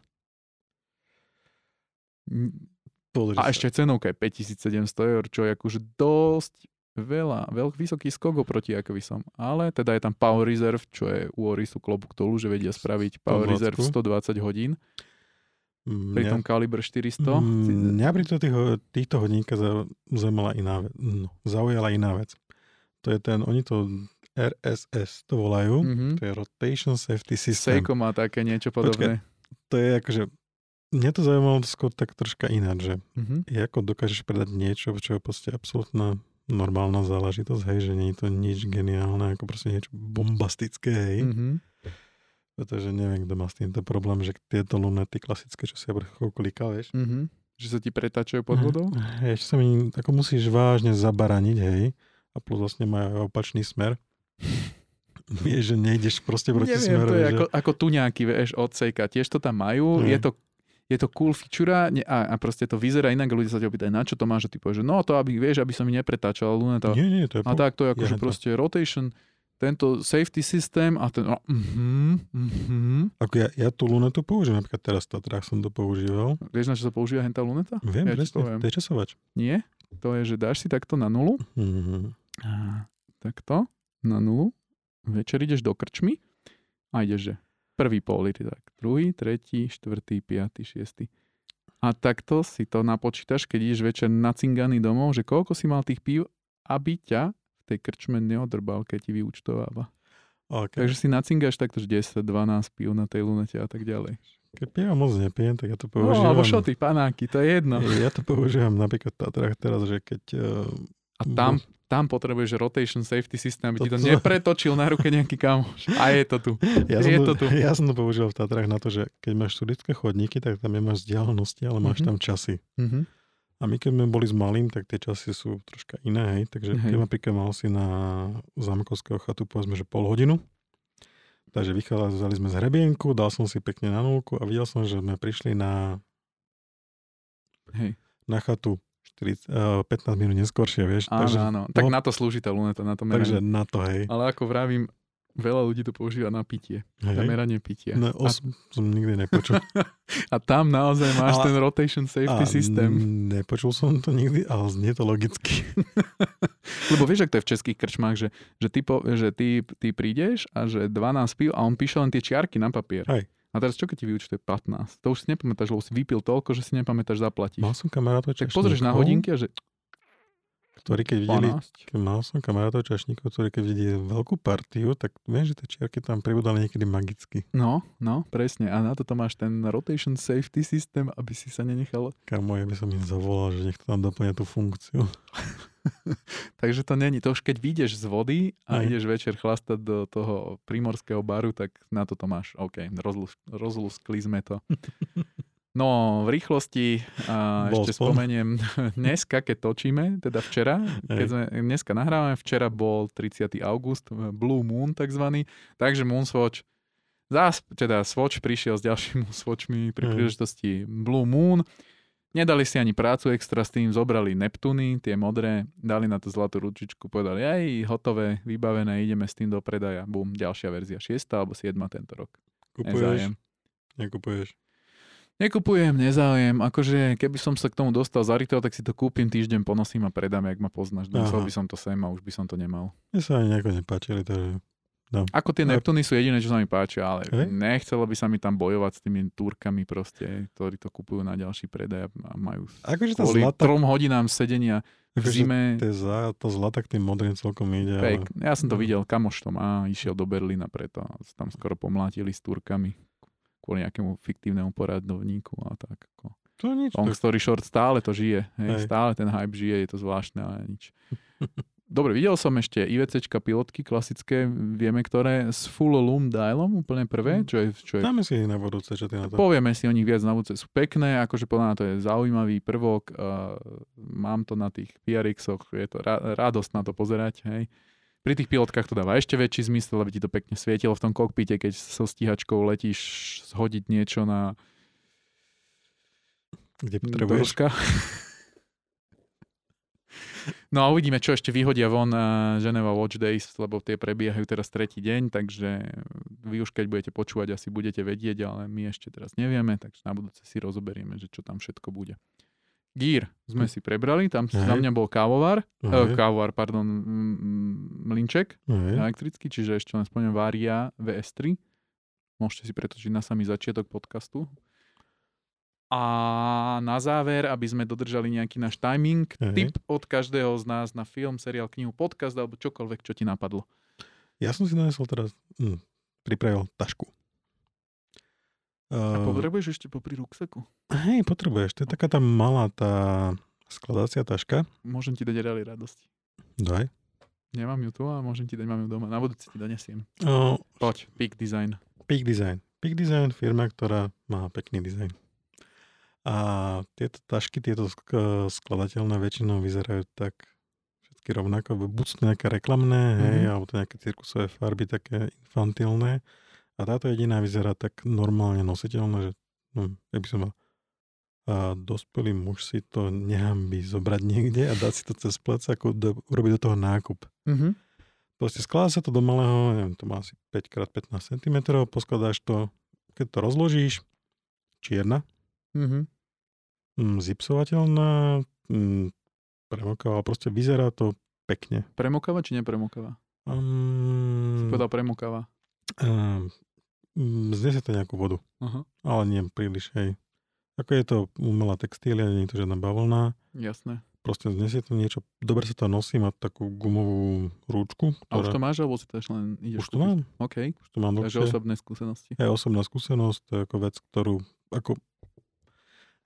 pozri A sa. ešte cenovka je 5700 eur, čo je akože dosť veľa, veľk, vysoký skok oproti Aquisom. Ale teda je tam Power Reserve, čo je u Orisu klobúk dolu, že vedia spraviť Power 120. Reserve 120 hodín, pri Mňa- tom kaliber 400. Mm, Mňa pri tých, týchto hodinka zaujala iná, ve- no, zaujala iná vec. To je ten, oni to RSS to volajú, Mhm. to je Rotation Safety System. Seiko má také niečo podobné. To je akože, mňa to zaujímalo skôr tak troška ináč, že Mhm. je ako dokážeš predať niečo, čo je proste absolútna normálna záležitosť, hej, že nie je to nič geniálne, ako proste niečo bombastické, hej. Mhm. Pretože neviem, kto má s týmto problém, že tieto lunety klasické, čo si ja vrchol klikal, vieš. Mhm. Že sa ti pretáčajú pod vodou? Hej, ešte sa mi, ako musíš vážne zabaraniť, hej. A plus vlastne majú aj opačný smer. Vieš, že nejdeš proste proti Neviem, smeru. to je že... ako, ako tuňáky, vieš, od Seika. Tiež to tam majú. Mhm. Je to je to cool feature a, a proste to vyzerá inak, ľudia sa ťa opýtajú, na čo to máš, a ty povieš, že no to, aby, vieš, aby som mi nepretáčal luneta. Nie, nie, to je... A tak to je akože to. proste rotation, tento safety systém a ten... No, mhm, mhm. Ako ja, ja tú lunetu použijem, napríklad teraz v Tatrách som to používal. Vieš, na čo sa používa hentá luneta? Viem, Ja presne, to je časovač. Nie. To je, že dáš si takto na nulu, a takto, na nulu, večer ideš do krčmy a ideš, že prvý pol litr, tak druhý, tretí, štvrtý, piatý, šiestý. A takto si to napočítaš, keď ideš večer na cinganý domov, že koľko si mal tých pív, aby ťa tej krčme neodrbal, keď ti vyúčtováva. Okay. Takže si nacingáš takto, že 10, 12 pív na tej lunete a tak ďalej. Keď pijem moc nepijem, tak ja to No, používam. alebo šoty, panáky, to je jedno. Ja to používam napríklad v Tatrách teraz, že keď... Uh, A tam, tam potrebuješ rotation safety systém, aby ti to To- to- nepretočil na ruke nejaký kamoš. A je to tu. ja, Je som to tu. to, ja som to používal v Tatrách na to, že keď máš turistické chodníky, tak tam nemáš vzdialenosti, ale máš Mhm. tam časy. Mhm. A my keď sme boli s malým, tak tie časy sú troška iné, hej. Takže Hej. keď napríklad mal si na Zámkovského chatu povedzme, že pol hodinu, takže vychádzali sme z hrebienku, dal som si pekne na nulku a videl som, že sme prišli na, Hej. na chatu 40, uh, 15 minút neskôršie, vieš. Áno, takže, áno. Tak na to slúži tá luneta, na to takže meranie. na to, hej. Ale ako vravím, veľa ľudí to používa na pitie. Na hej. meranie pitia. No, A, os, som nikdy nepočul. a tam naozaj máš Ale- ten rotation safety A systém. Nepočul som to nikdy, ale znie to logicky. Lebo vieš, ak to je v českých krčmách, že, že, ty, po, že ty, ty prídeš a že 12 pív a on píše len tie čiarky na papier. Hej. A teraz čo keď ti vyučtuje 15? To už si nepamätáš, lebo si vypil toľko, že si nepamätáš zaplatiť. Mal som kamarátov tak pozrieš na hodinky a že Ktorí keď videli, 12. keď mal som kamarátov čašníkov, ktorí keď videli veľkú partiu, tak viem, že tie čiarky tam pribudali niekedy magicky. No, no, presne. A na toto máš ten rotation safety systém, aby si sa nenechal... Kamo, ja by som im zavolal, že nech to tam doplňa tú funkciu. Takže to není. To už keď vyjdeš z vody a Hej. ideš večer chlastať do toho primorského baru, tak na toto máš. OK, rozlus, rozluskli sme to. No, v rýchlosti a Bol ešte som. spomeniem, dneska, keď točíme, teda včera, keď sme, dneska nahrávame, včera bol 30. august, Blue Moon takzvaný, takže Moonswatch, zás, teda Swatch prišiel s ďalšími Swatchmi pri Hej. príležitosti Blue Moon, Nedali si ani prácu extra s tým, zobrali Neptuny, tie modré, dali na to zlatú ručičku, povedali, aj hotové, vybavené, ideme s tým do predaja. Bum, ďalšia verzia, 6 alebo 7 tento rok. Kupuješ? Nezájem. Nekupuješ? Nekupujem, nezáujem. Akože keby som sa k tomu dostal za retail, tak si to kúpim, týždeň ponosím a predám, jak ma poznáš. Donesol Aha. by som to sem a už by som to nemal. Mne sa ani nejako nepáčili, takže Ako tie A- Neptuny sú jediné, čo sa mi páčia, ale Hej. nechcelo by sa mi tam bojovať s tými Turkami proste, ktorí to kupujú na ďalší predaj a majú akože tá kvôli zlata, trom hodinám sedenia v akože zime. za, tá zlata k tým modrým celkom ide, ale Fake. Ja som to no. videl, kamoš to má, išiel do Berlína preto. Tam skoro pomlátili s Turkami kvôli nejakému fiktívnemu poradovníku a tak. Ako. to nič. Long story short, stále to žije. Hej, Hej. stále ten hype žije, je to zvláštne, ale nič. Dobre, videl som ešte IVCčka pilotky klasické, vieme ktoré, s full loom dialom, úplne prvé, čo je, čo je dáme si ich na budúce, čo ty na to. Povieme si o nich viac na budúce. Sú pekné, akože podľa mňa to je zaujímavý prvok. Uh, mám to na tých PRX-och, je to ra- radosť na to pozerať. Hej. Pri tých pilotkách to dáva ešte väčší zmysel, aby ti to pekne svietilo v tom kokpite, keď so stíhačkou letíš zhodiť niečo na Kde potrebuješ. No a uvidíme, čo ešte vyhodia von uh, Geneva Watch Days, lebo tie prebiehajú teraz tretí deň, takže vy už keď budete počúvať, asi budete vedieť, ale my ešte teraz nevieme, takže na budúce si rozoberieme, že čo tam všetko bude. Gear sme si prebrali, tam Hej. za mňa bol kávovar, Hej. uh, kávovar, pardon, mlinček Hej. elektrický, čiže ešte len spomínam Varia VS3. Môžete si pretočiť na samý začiatok podcastu. A na záver, aby sme dodržali nejaký náš timing, Hej. tip od každého z nás na film, seriál, knihu, podcast alebo čokoľvek, čo ti napadlo. Ja som si donesol teraz, hm, pripravil tašku. A Uh, potrebuješ ešte popri ruksaku? hej, potrebuješ. To je taká tá malá tá skladacia taška. Môžem ti dať reali radosti. Daj. Nemám ju tu a môžem ti dať, mám ju doma. Na budúci ti donesiem. Uh, Poď, Peak Design. Peak Design. Peak Design, firma, ktorá má pekný dizajn. A tieto tašky, tieto sk- skladateľné väčšinou vyzerajú tak všetky rovnako. Buď sú to nejaké reklamné, hej, Mhm. alebo to nejaké cirkusové farby, také infantilné. A táto jediná vyzerá tak normálne nositeľná, že no, jak by som mal a dospelý muž si to nehambí zobrať niekde a dať si to cez plec, ako do, urobiť do toho nákup. Mhm. Proste skladá sa to do malého, neviem, to má asi 5x15 cm, poskladáš to, keď to rozložíš, čierna, Mhm. mm, zipsovateľná, mm, premokáva, proste vyzerá to pekne. Premokáva či nepremokáva? Um, Povedal premokáva. um, znesie to nejakú vodu, Aha, ale nie príliš, hej. Ako je to umelá textília, nie je to žiadna bavlna, jasné. proste znesie to niečo, dobre sa to nosí, má takú gumovú rúčku, A už ktorá, to máš, alebo si to len ideš už to mám, OK, už to mám takže dlhšie. osobné skúsenosti. je osobná skúsenosť, to je ako vec, ktorú ako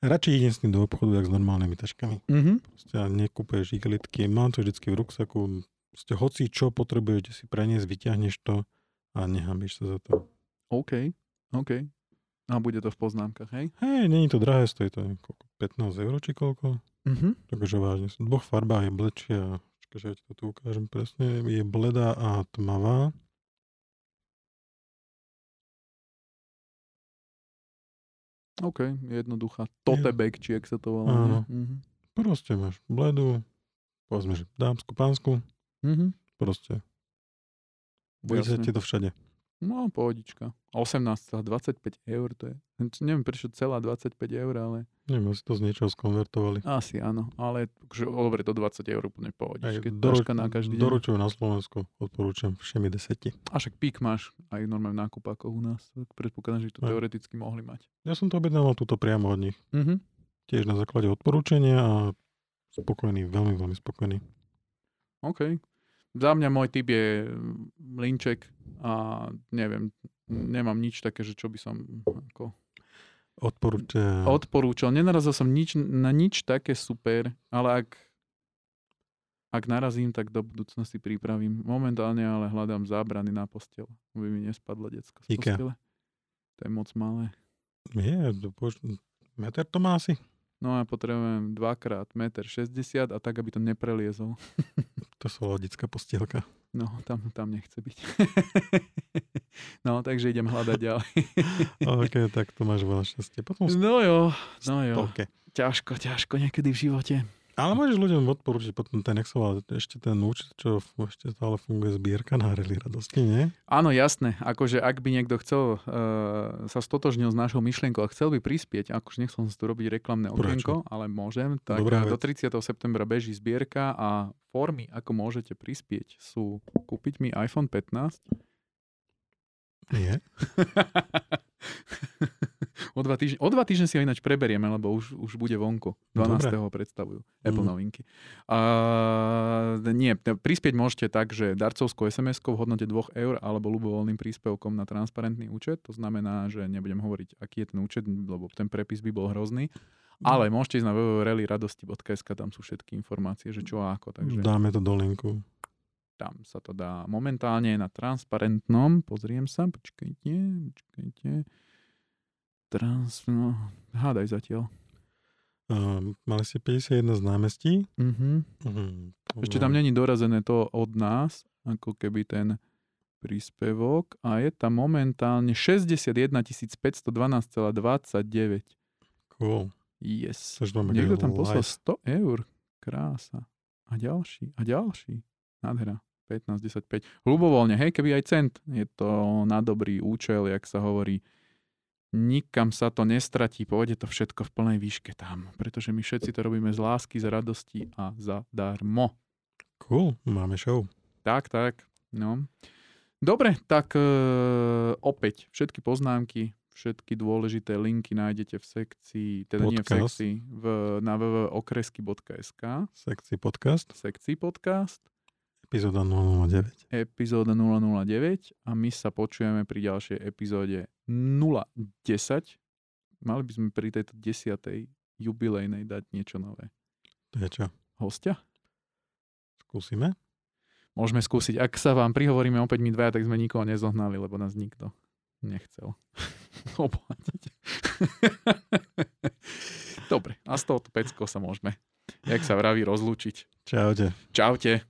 radšej idem s tým do obchodu, jak s normálnymi taškami. Mhm. Proste nekúpeš igelitky, mám to vždycky v ruksaku, proste hoci čo potrebuješ si preniesť, vyťahneš to a nehambíš sa za to. OK, OK. A bude to v poznámkach, hej? Hej, není to drahé, stojí to neviem, koľko, 15 eur či koľko, Mhm. takže vážne, v dvoch farbách je blečia, že ja ti to tu ukážem presne, je bledá a tmavá. OK, jednoduchá. Tote bag, či jak sa to volá. Áno. Mhm. Proste máš bledú, povedzme, že dámsku, pánsku, Mhm. proste. Bude sa ti to všade. No, pohodička. 18, 25 eur to je. Neviem prečo celá 25 eur, ale Neviem, asi to z niečoho skonvertovali. asi áno. Ale že, dobre, to 20 eur úplne pohodička. doru- Taška na každý. Doručujú na Slovensku, odporúčam všemi deseti. A však pík máš aj normálne v nákupákoch u nás. Tak predpokladám, že to Aj. teoreticky mohli mať. Ja som to objednával túto priamo od nich. Mhm. Tiež na základe odporúčania a spokojný, veľmi, veľmi spokojný. OK. Za mňa môj typ je Linček a neviem, nemám nič také, že čo by som ako Odporúča... odporúčal. Nenarazil som nič, na nič také super, ale ak, ak narazím, tak do budúcnosti pripravím. Momentálne ale hľadám zábrany na postel, aby mi nespadlo decko z Ikea. postele. To je moc malé. Nie, pož... meter to má asi. No a potrebujem dvakrát meter 60 a tak, aby to nepreliezol. To sú lodická postielka. No, tam, tam nechce byť. no, takže idem hľadať ďalej. OK, tak to máš veľa šťastie. Potom No jo, no jo. stovke. Ťažko, ťažko niekedy v živote. Ale môžeš ľuďom odporúčiť potom ten Excel, ešte ten účet, čo ešte stále funguje zbierka na Rally radosti, nie? Áno, jasné. Akože ak by niekto chcel, uh, sa stotožnil s našou myšlienkou a chcel by prispieť, akože nechcem si tu robiť reklamné okienko, ale môžem, tak Dobrá do vec. 30. septembra beží zbierka a formy, ako môžete prispieť, sú kúpiť mi iPhone 15, Nie. o, dva týždne, o dva týždne si ho ináč preberieme, lebo už, už bude vonku. 12. Dobre. ho predstavujú Apple Mhm. novinky. A, nie, prispieť môžete tak, že darcovskou SMS-kou v hodnote 2 eur alebo ľubovoľným príspevkom na transparentný účet. To znamená, že nebudem hovoriť, aký je ten účet, lebo ten prepis by bol hrozný. Ale môžete ísť na www.rallyradosti.sk, tam sú všetky informácie, že čo a ako. Takže Dáme to do linku. tam sa to dá momentálne na transparentnom. Pozriem sa, počkajte, počkajte. Trans, no, hádaj zatiaľ. Uh, mali ste 51 z námestí. Mhm. Uh-huh. Ešte tam není dorazené to od nás, ako keby ten príspevok a je tam momentálne 61 512,29. Cool. Yes. Niekto tam poslal live. 100 eur. Krása. A ďalší. A ďalší. Nádhera. 15, 10, 5. Ľubovoľne, hej, keby aj cent. Je to na dobrý účel, jak sa hovorí. Nikam sa to nestratí, pôjde to všetko v plnej výške tam. Pretože my všetci to robíme z lásky, z radosti a zadarmo. Cool, máme show. Tak, tak. No. Dobre, tak e, opäť všetky poznámky, všetky dôležité linky nájdete v sekcii, teda nie v Podcast. sekcii, v, na www.okresky.sk, Sekcii podcast, sekcii podcast, epizóda 009. epizóda 009 a my sa počujeme pri ďalšej epizóde 010. Mali by sme pri tejto desiatej jubilejnej dať niečo nové. To je čo? Hostia? Skúsime? Môžeme skúsiť. Ak sa vám prihovoríme opäť my dvaja, tak sme nikoho nezohnali, lebo nás nikto nechcel obohatiť. Dobre, a z tohoto pecko sa môžeme, jak sa vraví, rozlúčiť. Čaute. Čaute.